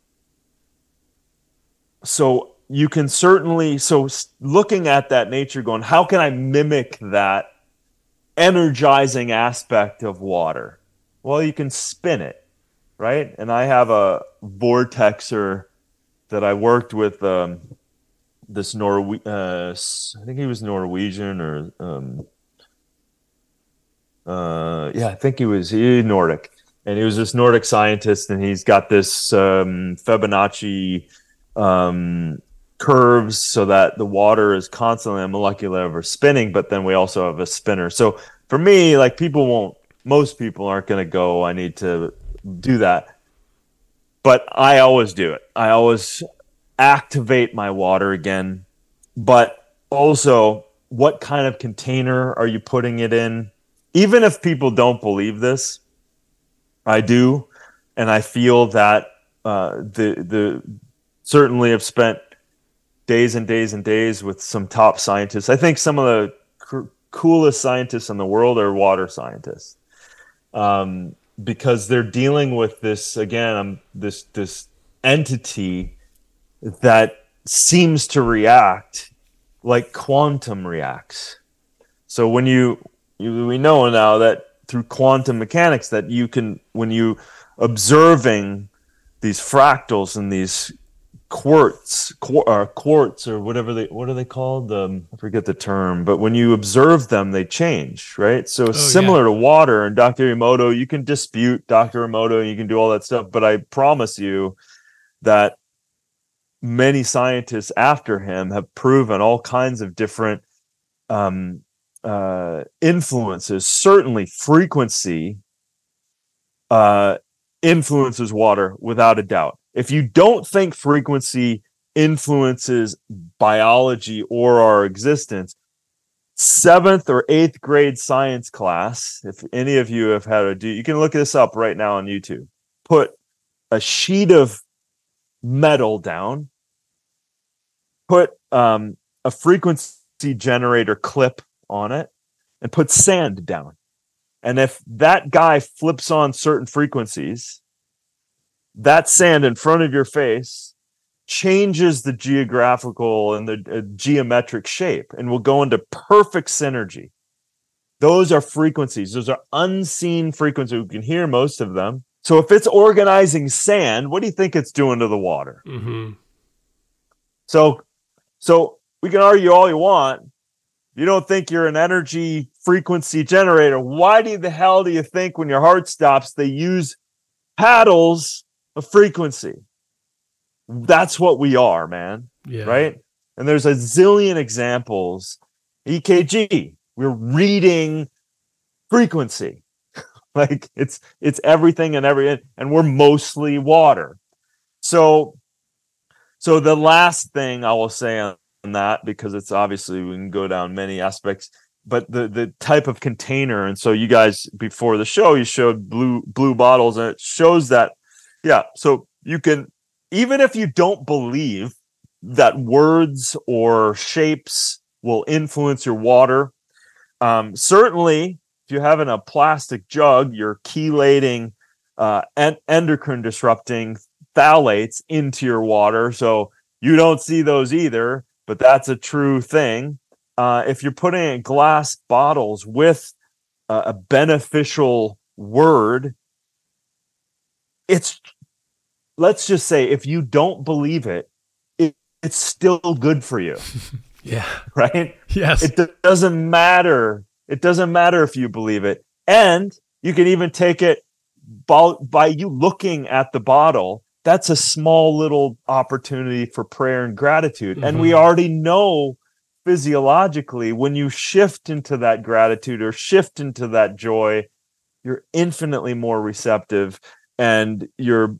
so you can certainly so looking at that nature going how can i mimic that energizing aspect of water Well, you can spin it, right? And I have a vortexer that I worked with um, this Norwe uh, I think he was Norwegian or um, uh, yeah, I think he was he Nordic, and he was this Nordic scientist, and he's got this um, Fibonacci um, curves so that the water is constantly a molecular level spinning, but then we also have a spinner. So for me, like people won't, most people aren't going to go. I need to do that, but I always do it. I always activate my water again, but also what kind of container are you putting it in? Even if people don't believe this, I do, and I feel that uh, the the certainly have spent days and days and days with some top scientists. I think some of the coolest scientists in the world are water scientists, um, because they're dealing with this again. Um, this this entity that seems to react like quantum reacts. So when you, you we know now that through quantum mechanics that you can when you observing these fractals and these quartz qu- uh, quartz or whatever they what are they called um, i forget the term but when you observe them they change right so oh, similar yeah. to water and dr emoto you can dispute dr emoto you can do all that stuff but i promise you that many scientists after him have proven all kinds of different um, uh, influences. Certainly, frequency uh, influences water without a doubt. If you don't think frequency influences biology or our existence, seventh or eighth grade science class, if any of you have had a do, you can look this up right now on YouTube. Put a sheet of metal down, put um, a frequency generator clip on it, and put sand down. And if that guy flips on certain frequencies, that sand in front of your face changes the geographical and the uh, geometric shape and will go into perfect synergy. Those are frequencies. Those are unseen frequencies. We can hear most of them. So if it's organizing sand, what do you think it's doing to the water? Mm-hmm. So, so we can argue all you want. You don't think you're an energy frequency generator. Why do the hell do you think when your heart stops they use paddles of frequency? That's what we are, man. Yeah. Right? And there's a zillion examples. EKG, we're reading frequency. like it's it's everything and every and we're mostly water so so the last thing i will say on that because it's obviously we can go down many aspects but the the type of container and so you guys before the show you showed blue blue bottles and it shows that yeah so you can even if you don't believe that words or shapes will influence your water um, certainly if you're having a plastic jug, you're chelating uh, en- endocrine disrupting phthalates into your water. So you don't see those either, but that's a true thing. Uh, if you're putting in glass bottles with uh, a beneficial word, it's let's just say if you don't believe it, it it's still good for you. yeah. Right? Yes. It doesn't matter it doesn't matter if you believe it. And you can even take it by, by you looking at the bottle. That's a small little opportunity for prayer and gratitude. Mm-hmm. And we mm-hmm. already know physiologically when you shift into that gratitude or shift into that joy, you're infinitely more receptive and your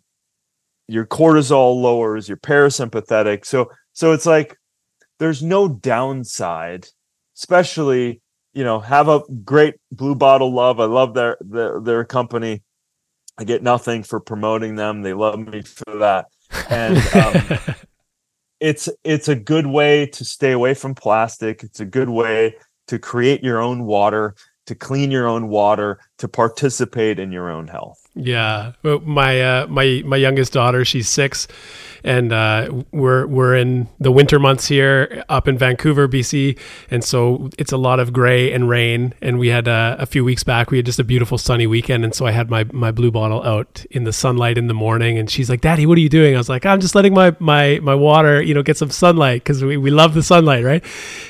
your cortisol lowers, your parasympathetic. So so it's like there's no downside, especially you know, have a great blue bottle love. I love their their, their company. I get nothing for promoting them. They love me for that. And um, it's it's a good way to stay away from plastic. It's a good way to create your own water, to clean your own water, to participate in your own health. Yeah, my uh, my my youngest daughter, she's six, and uh, we're we're in the winter months here up in Vancouver, BC, and so it's a lot of gray and rain. And we had uh, a few weeks back, we had just a beautiful sunny weekend, and so I had my my blue bottle out in the sunlight in the morning, and she's like, "Daddy, what are you doing?" I was like, "I'm just letting my my my water, you know, get some sunlight because we we love the sunlight, right?"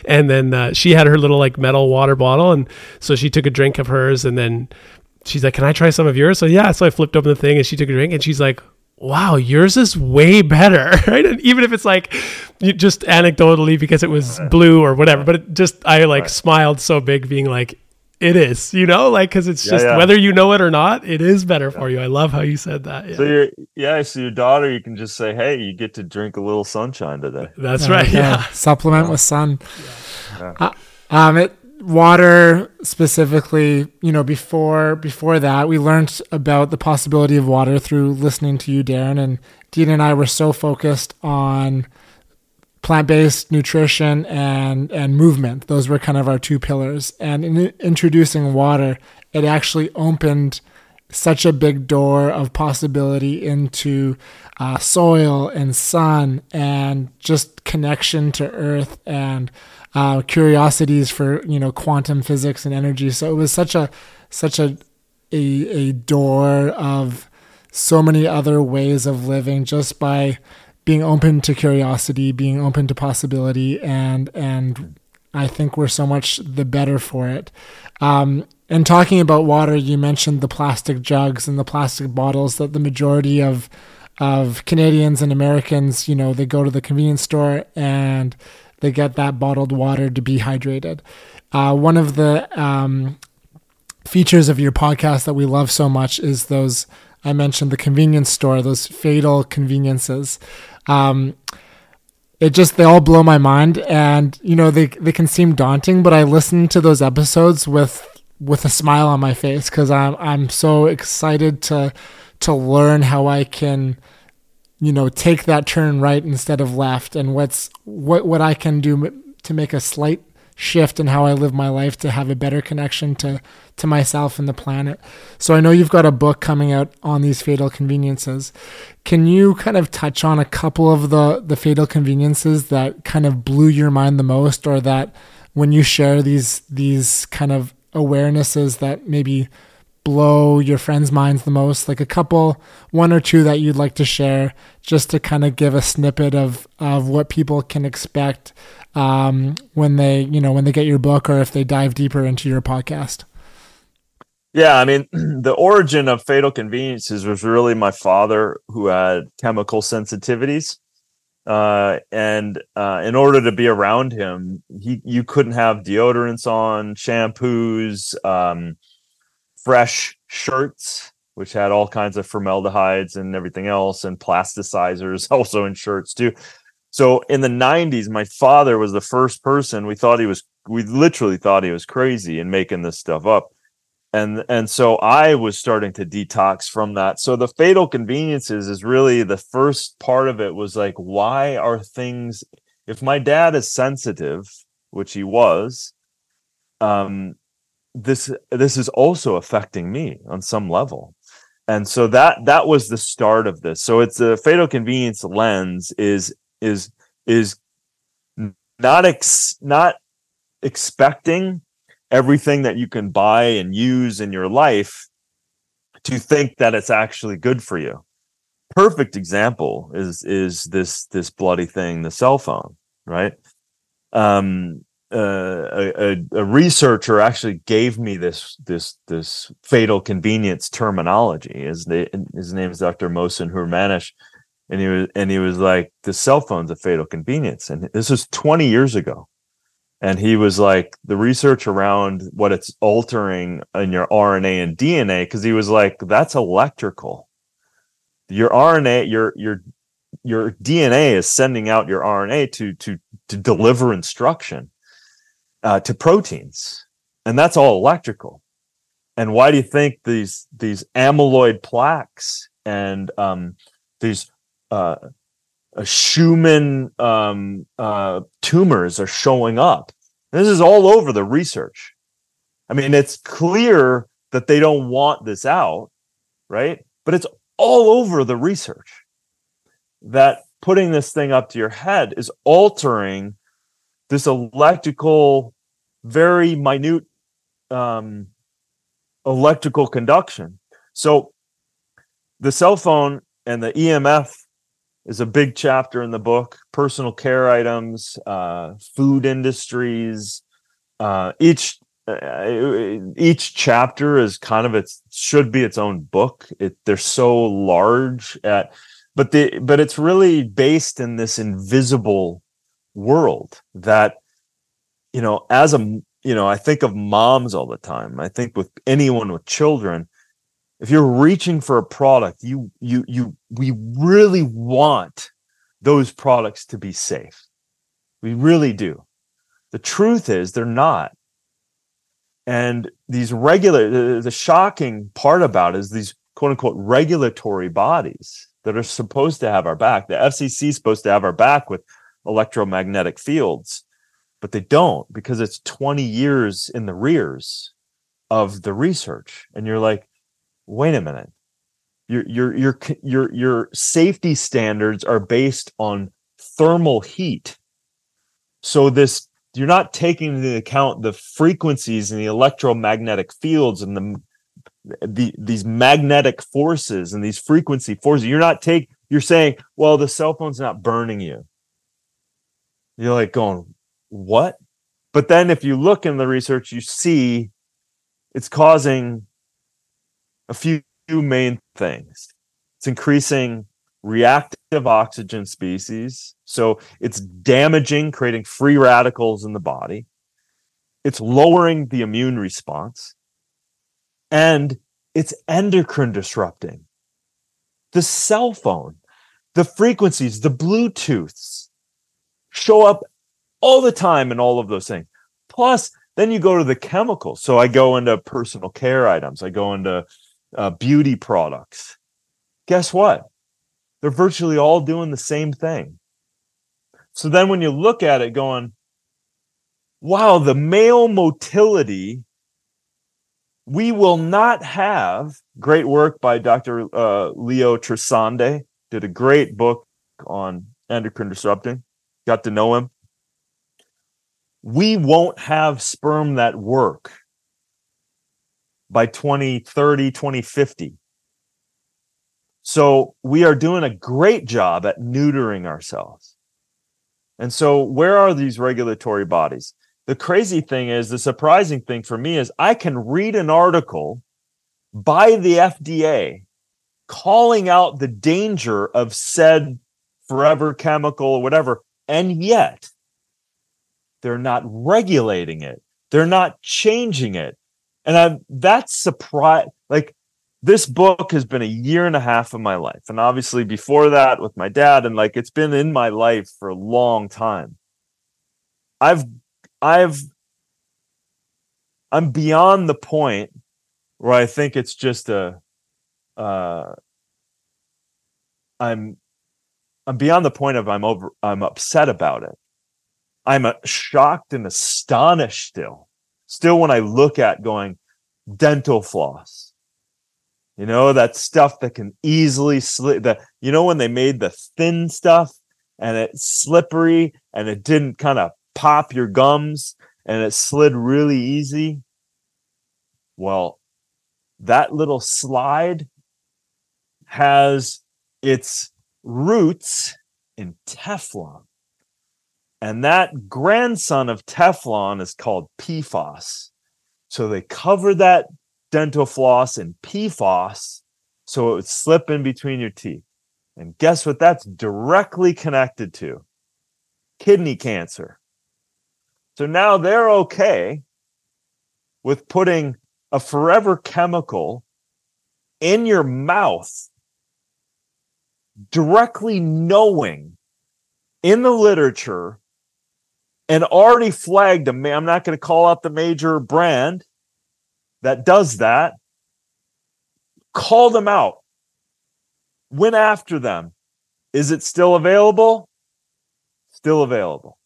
And then uh, she had her little like metal water bottle, and so she took a drink of hers, and then she's like, "Can I try some of yours?" So yeah, so I flipped open the thing and she took a drink and she's like, "Wow, yours is way better." Right? And even if it's like just anecdotally because it was blue or whatever, but it just I like Right. smiled so big being like it is, you know, like because it's Yeah, just yeah. whether you know it or not, it is better for you. I love how you said that. Yeah. So your yeah, so your daughter, you can just say, "Hey, you get to drink a little sunshine today." That's There right. go. Yeah. Supplement with sun. Yeah. Uh, um, it, water specifically, you know, before before that, we learned about the possibility of water through listening to you, Darin, and Dean and I were so focused on plant-based nutrition and and movement. Those were kind of our two pillars. And in introducing water, it actually opened such a big door of possibility into uh, soil and sun and just connection to earth and uh, curiosities for you know quantum physics and energy. So it was such a such a a, a door of so many other ways of living just by being open to curiosity, being open to possibility, and and I think we're so much the better for it. Um, and talking about water, you mentioned the plastic jugs and the plastic bottles that the majority of of Canadians and Americans, you know, they go to the convenience store and they get that bottled water to be hydrated. Uh, one of the um, features of your podcast that we love so much is those I mentioned the convenience store, those fatal conveniences. Um, it just they all blow my mind, and you know they they can seem daunting, but I listen to those episodes with with a smile on my face because I'm I'm so excited to to learn how I can you know take that turn right instead of left and what's what what I can do to make a slight shift in how I live my life to have a better connection to to myself and the planet. So I know you've got a book coming out on these fatal conveniences. Can you kind of touch on a couple of the the fatal conveniences that kind of blew your mind the most or that when you share these these kind of awarenesses that maybe blow your friends' minds the most? Like a couple, one or two that you'd like to share, just to kind of give a snippet of of what people can expect um, when they, you know, when they get your book or if they dive deeper into your podcast. Yeah, I mean, the origin of fatal conveniences was really my father who had chemical sensitivities. Uh, and uh, in order to be around him, he you couldn't have deodorants on, shampoos, um, fresh shirts, which had all kinds of formaldehydes and everything else, and plasticizers also in shirts too. So in the 90s, my father was the first person we thought he was, we literally thought he was crazy and making this stuff up and and so i was starting to detox from that so the fatal conveniences is really the first part of it was like why are things if my dad is sensitive which he was um this this is also affecting me on some level. And so that that was the start of this. So it's a fatal convenience lens is is is not ex not expecting everything that you can buy and use in your life to think that it's actually good for you. Perfect example is is this this bloody thing the cell phone right? Um uh, a, a, researcher actually gave me this this this fatal convenience terminology. His, his name is dr mohsen hurmanish and he was and he was like the cell phone's a fatal convenience. And this was 20 years ago. And he was like the research around what it's altering in your RNA and DNA because he was like that's electrical. Your RNA your your your DNA is sending out your RNA to to to deliver instruction uh, to proteins and that's all electrical and why do you think these these amyloid plaques and um these uh Schwann um, uh, tumors are showing up. This is all over the research. I mean, it's clear that they don't want this out, right? But it's all over the research that putting this thing up to your head is altering this electrical, very minute um, electrical conduction. So the cell phone and the EMF is a big chapter in the book. Personal care items, uh, food industries. Uh, each uh, each chapter is kind of its should be its own book. It, they're so large at, but the but it's really based in this invisible world that you know as a you know I think of moms all the time. I think with anyone with children, if you're reaching for a product, you you you we really want those products to be safe. We really do. The truth is they're not and these regular, the, shocking part about is these quote unquote regulatory bodies that are supposed to have our back. The FCC is supposed to have our back with electromagnetic fields, but they don't because it's 20 years in the rears of the research. And you're like, wait a minute. Your your your your your safety standards are based on thermal heat. So this you're not taking into account the frequencies and the electromagnetic fields and the the these magnetic forces and these frequency forces you're not take you're saying well the cell phone's not burning you you're like going what but then if you look in the research you see it's causing a few main things it's increasing reactive oxygen species. So it's damaging, creating free radicals in the body. It's lowering the immune response. And it's endocrine disrupting. The cell phone, the frequencies, the Bluetooths show up all the time in all of those things. Plus, then you go to the chemicals. So I go into personal care items, I go into uh, beauty products. Guess what? they're virtually all doing the same thing. So then when you look at it going, wow, the male motility, we will not have great work by Dr. Uh, Leo Trasande, did a great book on endocrine disrupting, got to know him. We won't have sperm that work by 2030, 2050. So we are doing a great job at neutering ourselves. And so, where are these regulatory bodies? The crazy thing is, the surprising thing for me is I can read an article by the FDA calling out the danger of said forever chemical or whatever, and yet they're not regulating it. They're not changing it. And I'm that's surprise like this book has been a year and a half of my life. And obviously before that with my dad, and like it's been in my life for a long time. I've, I've, I'm beyond the point where I think it's just a, uh, I'm, I'm beyond the point of I'm over, I'm upset about it. I'm uh, shocked and astonished still. Still, when I look at going dental floss, you know, that stuff that can easily slip the you know when they made the thin stuff and it's slippery and it didn't kind of pop your gums and it slid really easy. Well, that little slide has its roots in Teflon. And that grandson of Teflon is called PFAS. So they cover that dental floss in PFAS so it would slip in between your teeth. And guess what that's directly connected to? Kidney cancer. So now they're okay with putting a forever chemical in your mouth, directly knowing in the literature and already flagged them. I'm not going to call out the major brand that does that, call them out, went after them. Is it still available? Still available.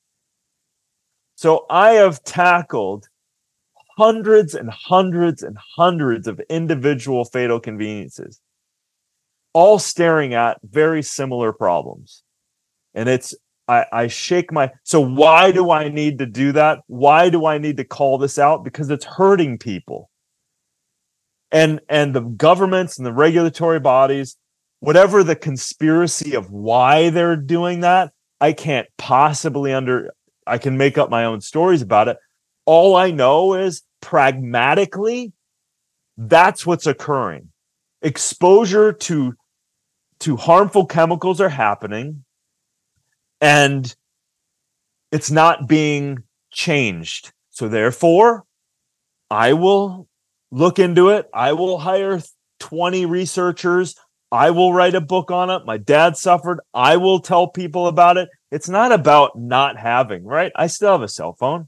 So I have tackled hundreds and hundreds and hundreds of individual fatal conveniences. All staring at very similar problems. And it's I, I shake my so why do I need to do that? Why do I need to call this out? Because it's hurting people. And and the governments and the regulatory bodies, whatever the conspiracy of why they're doing that, I can't possibly under I can make up my own stories about it. All I know is pragmatically, that's what's occurring. Exposure to to harmful chemicals are happening and it's not being changed. So therefore, I will look into it. I will hire 20 researchers. I will write a book on it. My dad suffered. I will tell people about it. It's not about not having, right? I still have a cell phone.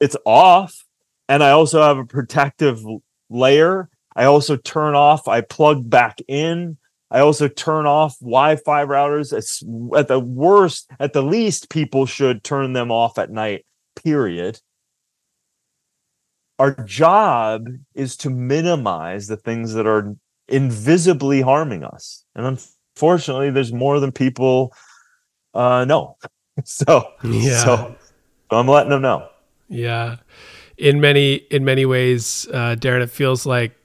It's off. And I also have a protective layer. I also turn off, I plug back in. I also turn off Wi-Fi routers. At the worst, at the least, people should turn them off at night. Period. Our job is to minimize the things that are invisibly harming us, and unfortunately, there's more than people uh, know. so, yeah. so I'm letting them know. Yeah, in many in many ways, uh, Darin, it feels like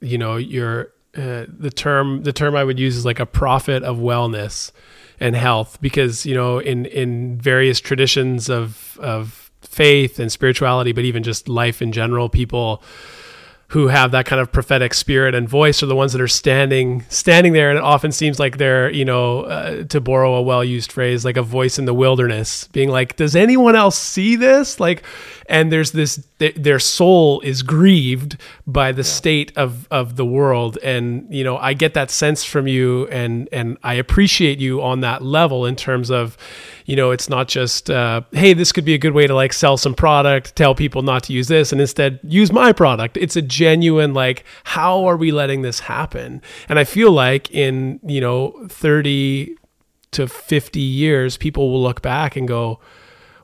you know you're uh, the term the term I would use is like a prophet of wellness and health because you know in in various traditions of of faith and spirituality but even just life in general people who have that kind of prophetic spirit and voice are the ones that are standing standing there. And it often seems like they're you know uh, to borrow a well used phrase like a voice in the wilderness being like does anyone else see this? Like and there's this th- their soul is grieved by the yeah. state of of the world. And you know I get that sense from you and and I appreciate you on that level in terms of you know, it's not just, uh, hey, this could be a good way to like sell some product, tell people not to use this, and instead use my product. It's a genuine, like, how are we letting this happen? And I feel like in, you know, 30 to 50 years, people will look back and go,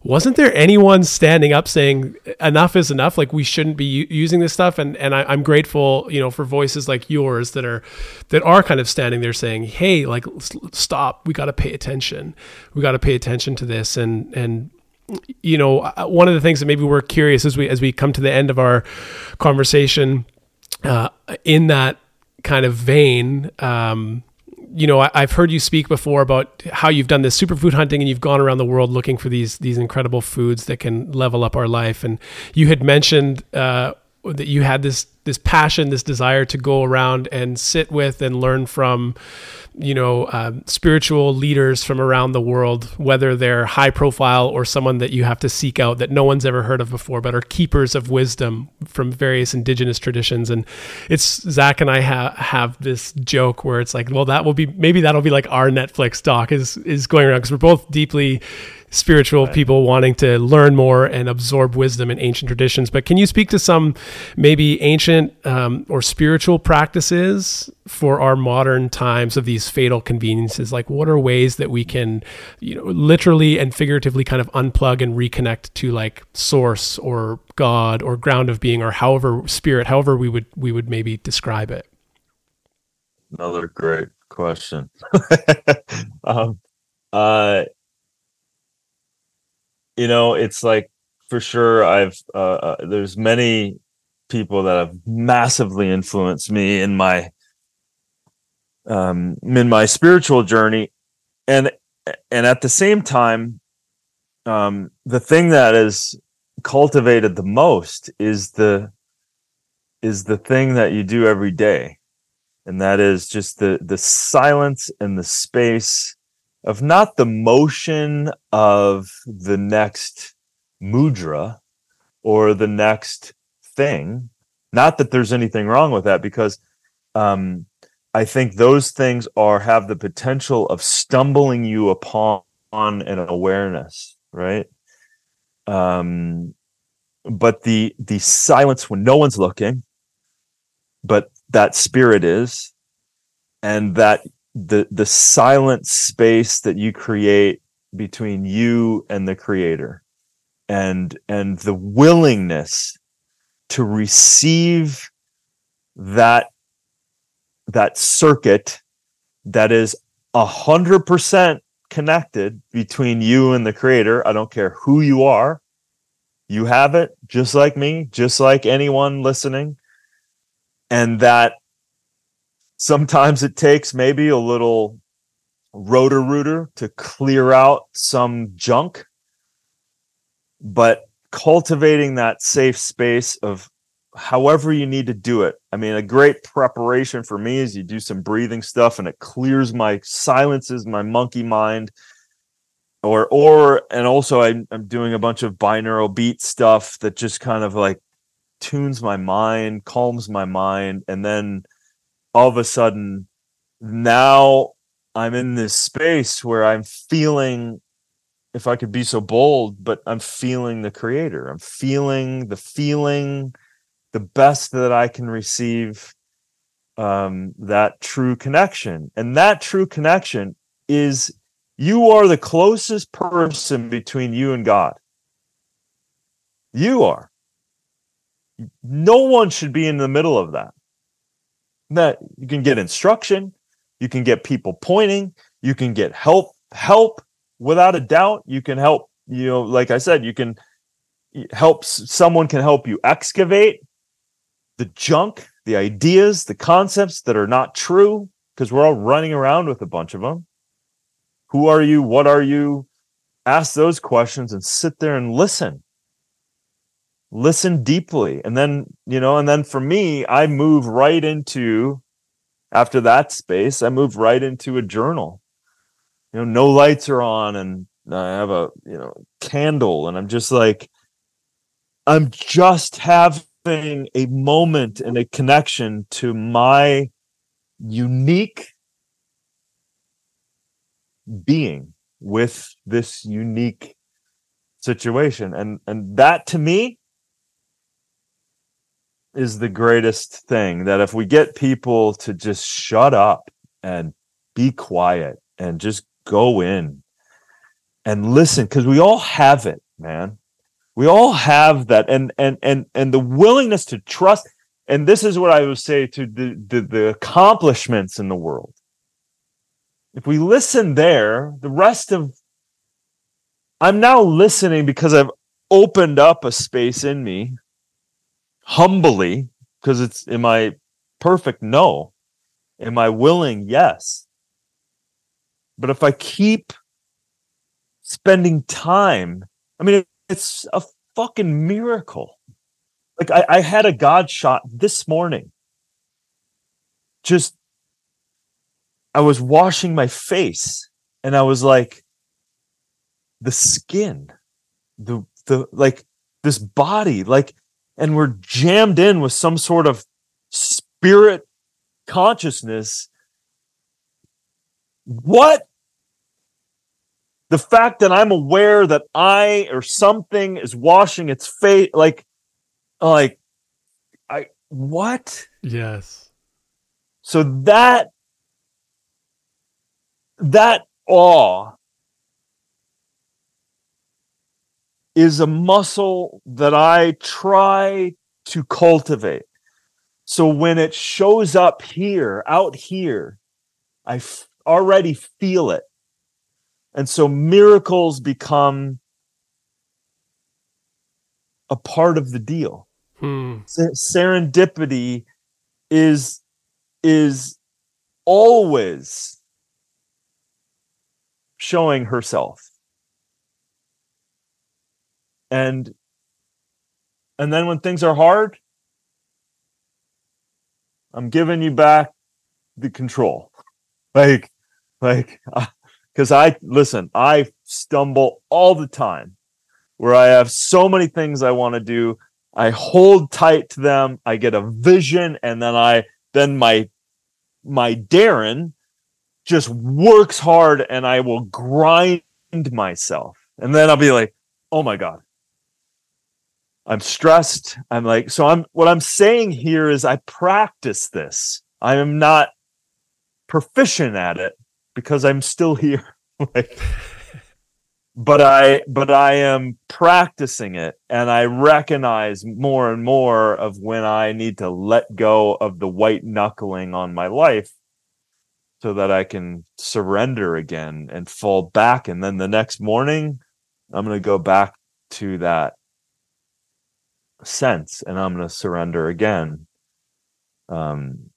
wasn't there anyone standing up saying enough is enough? Like we shouldn't be u- using this stuff? And and I, am grateful you know for voices like yours that are that are kind of standing there saying hey like stop. We got to pay attention. We got to pay attention to this. And and you know uh, one of the things that maybe we're curious as we as we come to the end of our conversation uh, in that kind of vein um, you know, I, have heard you speak before about how you've done this superfood hunting and you've gone around the world looking for these these incredible foods that can level up our life. And you had mentioned uh, that you had this this passion, this desire to go around and sit with and learn from, you know, um, spiritual leaders from around the world, whether they're high profile or someone that you have to seek out that no one's ever heard of before, but are keepers of wisdom from various indigenous traditions. And it's Zach and I ha- have this joke where it's like, well, that will be maybe that'll be like our Netflix doc is is going around because we're both deeply spiritual right. people wanting to learn more and absorb wisdom in ancient traditions. But can you speak to some maybe ancient um, or spiritual practices for our modern times of these fatal conveniences? Like, what are ways that we can, you know, literally and figuratively kind of unplug and reconnect to like source or God or ground of being or however spirit, however we would we would maybe describe it? Another great question. um, uh, you know, it's like for sure I've uh, uh, there's many people that have massively influenced me in my um in my spiritual journey. And and at the same time um the thing that is cultivated the most is the is the thing that you do every day. And that is just the the silence and the space of not the motion of the next mudra or the next thing. Not that there's anything wrong with that, because um, I think those things are have the potential of stumbling you upon an awareness, right? Um, but the the silence when no one's looking, but that spirit is, and that the the silent space that you create between you and the creator and and the willingness to receive that that circuit that is a hundred percent connected between you and the creator. I don't care who you are. You have it just like me, just like anyone listening. And that sometimes it takes maybe a little rotor rooter to clear out some junk. But cultivating that safe space of however you need to do it. I mean, a great preparation for me is you do some breathing stuff and it clears my silences my monkey mind. Or or and also I, I'm doing a bunch of binaural beat stuff that just kind of like tunes my mind, calms my mind, and then all of a sudden now I'm in this space where I'm feeling if I could be so bold, but I'm feeling the creator. I'm feeling the feeling the best that I can receive um, that true connection. And that true connection is you are the closest person between you and God. You are. No one should be in the middle of that. That you can get instruction, you can get people pointing, you can get help, help without a doubt. You can help, you know, like I said, you can help someone can help you excavate the junk, the ideas, the concepts that are not true, because we're all running around with a bunch of them. Who are you? What are you? Ask those questions and sit there and listen. Listen deeply. And then, you know, and then for me, I move right into, after that space, I move right into a journal. You know, no lights are on and I have a, you know, candle and I'm just like, I'm just having a moment and a connection to my unique being with this unique situation and and that to me is the greatest thing that if we get people to just shut up and be quiet and just go in and listen because we all have it man. We all have that and and and and the willingness to trust and this is what i would say to the the, the accomplishments in the world. If we listen there the rest of i'm now listening because i've opened up a space in me humbly because it's am i perfect no am i willing yes but if i keep spending time i mean it's a fucking miracle. Like I, I had a God shot this morning. Just I was washing my face and I was like, the skin, the the like this body, like, and we're jammed in with some sort of spirit consciousness. What the fact that I'm aware that I or something is washing its face, like, like, I what? Yes. So that that awe is a muscle that I try to cultivate. So when it shows up here, out here, I f- already feel it. And so miracles become a part of the deal. Hmm. Serendipity is is always showing herself. And and then when things are hard, I'm giving you back the control. Like like because I listen, I stumble all the time where I have so many things I want to do. I hold tight to them. I get a vision, and then I then my my Darin just works hard, and I will grind myself, and then I'll be like, "Oh my god, I'm stressed." I'm like, so I'm what I'm saying here is I practice this. I am not proficient at it, because I'm still here. like, but I but I am practicing it and I recognize more and more of when I need to let go of the white knuckling on my life so that I can surrender again and fall back. And then the next morning, I'm going to go back to that sense and I'm going to surrender again. Um,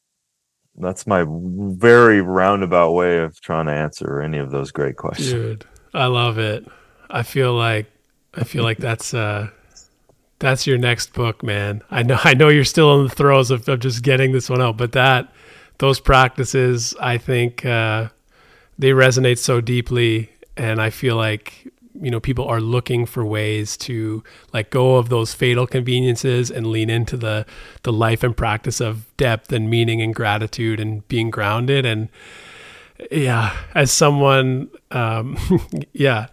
that's my very roundabout way of trying to answer any of those great questions. Dude, I love it. I feel like I feel like that's uh that's your next book, man. I know I know you're still in the throes of, of just getting this one out, but that those practices I think uh they resonate so deeply and I feel like you know people are looking for ways to let go of those fatal conveniences and lean into the the life and practice of depth and meaning and gratitude and being grounded. And yeah as someone um yeah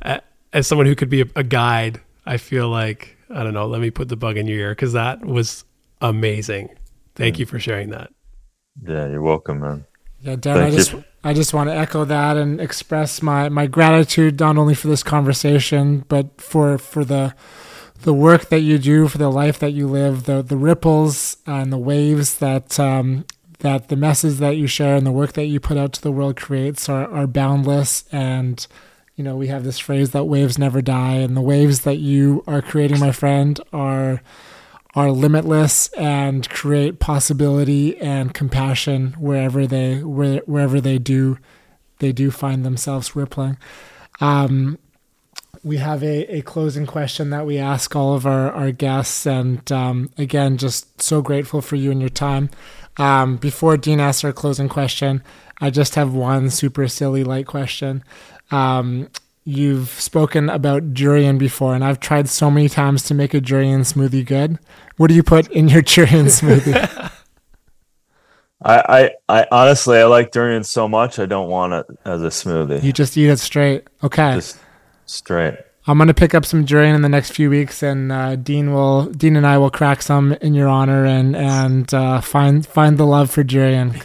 as someone who could be a, a guide i feel like i don't know let me put the bug in your ear because that was amazing. Thank mm. you for sharing that. Yeah you're welcome man yeah dan Thank i just you. I just want to echo that and express my, my gratitude not only for this conversation, but for for the the work that you do, for the life that you live, the the ripples and the waves that um, that the message that you share and the work that you put out to the world creates are, are boundless. And you know, we have this phrase that waves never die, and the waves that you are creating, my friend, are are limitless and create possibility and compassion wherever they where, wherever they do they do find themselves rippling. Um, we have a, a closing question that we ask all of our, our guests. And um, again, just so grateful for you and your time. Um, before Dean asks our closing question, I just have one super silly light question. Um, you've spoken about durian before, and I've tried so many times to make a durian smoothie good. What do you put in your durian smoothie? I, I, I honestly, I like durian so much, I don't want it as a smoothie. You just eat it straight. Okay. Just straight. I'm gonna pick up some durian in the next few weeks, and uh, Dean will, Dean and I will crack some in your honor, and and uh, find find the love for durian.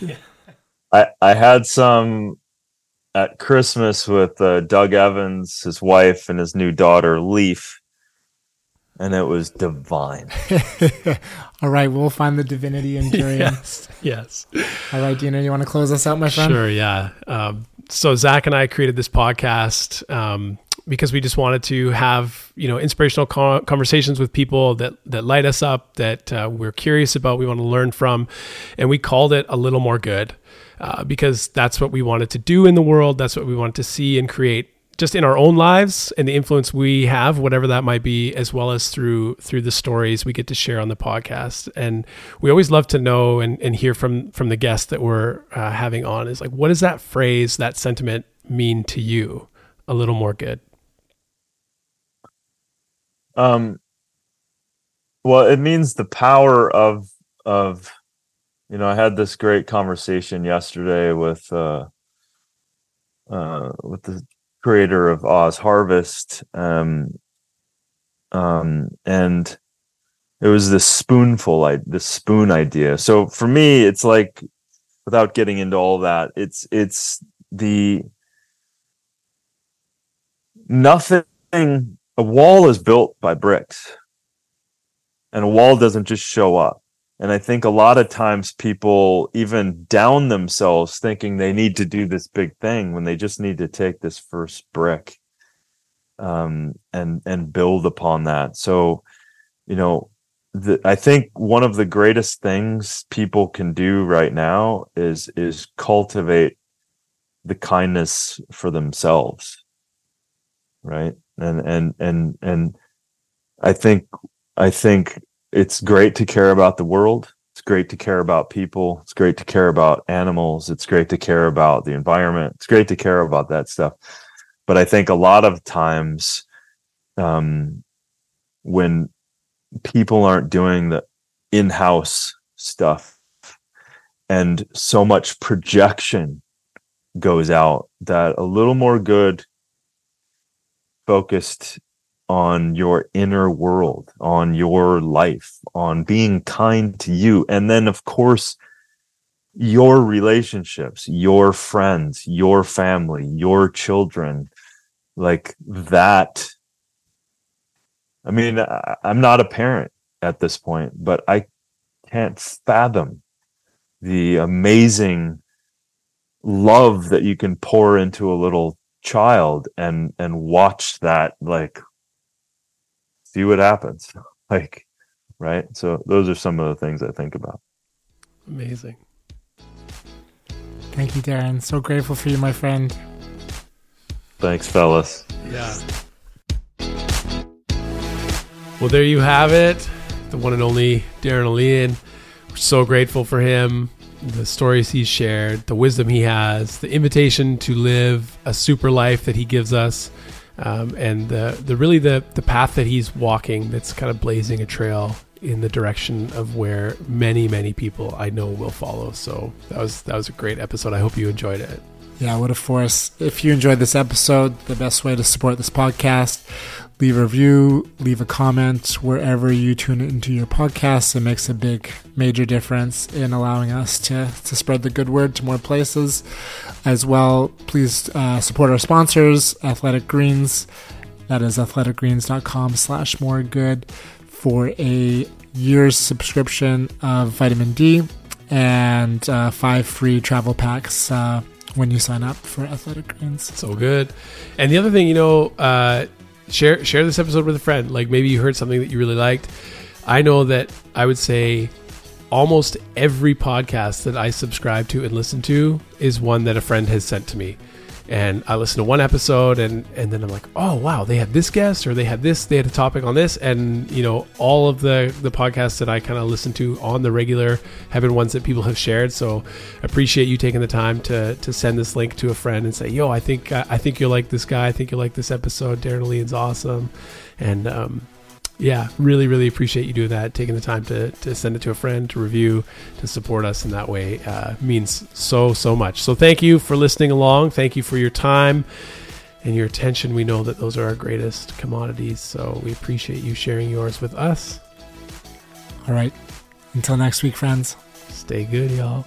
I I had some at Christmas with uh, Doug Evans, his wife, and his new daughter Leaf, and it was divine. All right, we'll find the divinity in durian. yes, yes. All right, Dina, you want to close us out, my friend? Sure. Yeah. Um, so Zach and I created this podcast. Um, because we just wanted to have you know inspirational conversations with people that that light us up that uh, we're curious about we want to learn from and we called it a little more good uh, because that's what we wanted to do in the world. That's what we wanted to see and create just in our own lives and the influence we have whatever that might be as well as through through the stories we get to share on the podcast and we always love to know and, and hear from from the guests that we're uh, having on is like what does that phrase that sentiment mean to you a little more good um well it means the power of of you know, I had this great conversation yesterday with uh, uh, with the creator of OzHarvest, um, um, and it was this spoonful, like this spoon idea. So for me, it's like, without getting into all that, it's it's the nothing. A wall is built by bricks, and a wall doesn't just show up and I think a lot of times people even down themselves thinking they need to do this big thing when they just need to take this first brick um, and and build upon that. So, you know, the, I think one of the greatest things people can do right now is is cultivate the kindness for themselves, right? And and and and I think I think it's great to care about the world. It's great to care about people. It's great to care about animals. It's great to care about the environment. It's great to care about that stuff. But I think a lot of times, um, when people aren't doing the in-house stuff and so much projection goes out that a little more good focused on your inner world, on your life, on being kind to you. And then, of course, your relationships, your friends, your family, your children, like that. I mean, I'm not a parent at this point, but I can't fathom the amazing love that you can pour into a little child and and watch that like see what happens like right so those are some of the things i think about Amazing. Thank you, Darin. So grateful for you, my friend. thanks fellas Yeah. Well, there you have it. The one and only Darin Olien. We're so grateful for him, the stories he's shared, the wisdom he has, the invitation to live a super life that he gives us, um, and the, the really the, the path that he's walking that's kind of blazing a trail in the direction of where many, many people I know will follow. So that was that was a great episode. I hope you enjoyed it. Yeah, what a force. If you enjoyed this episode, the best way to support this podcast, leave a review, leave a comment wherever you tune into your podcast. It makes a big, major difference in allowing us to, to spread the good word to more places. As well, please uh, support our sponsors, Athletic Greens. That is athleticgreens.com slash more good for a year's subscription of vitamin D and uh, five free travel packs uh, when you sign up for Athletic Greens. So good. And the other thing, you know, uh, share share this episode with a friend. Like maybe you heard something that you really liked. I know that I would say almost every podcast that I subscribe to and listen to is one that a friend has sent to me. And I listen to one episode and and then I'm like, "Oh, wow, they had this guest or they had this, they had a topic on this." And, you know, all of the the podcasts that I kind of listen to on the regular have been ones that people have shared. So, I appreciate you taking the time to to send this link to a friend and say, "Yo, I think I think you'll like this guy. I think you'll like this episode. Darin Olien's awesome." And um yeah, really, really appreciate you doing that, taking the time to, to send it to a friend, to review, to support us in that way uh, means so, so much. So thank you for listening along. Thank you for your time and your attention. We know that those are our greatest commodities. So we appreciate you sharing yours with us. All right. Until next week, friends. Stay good, y'all.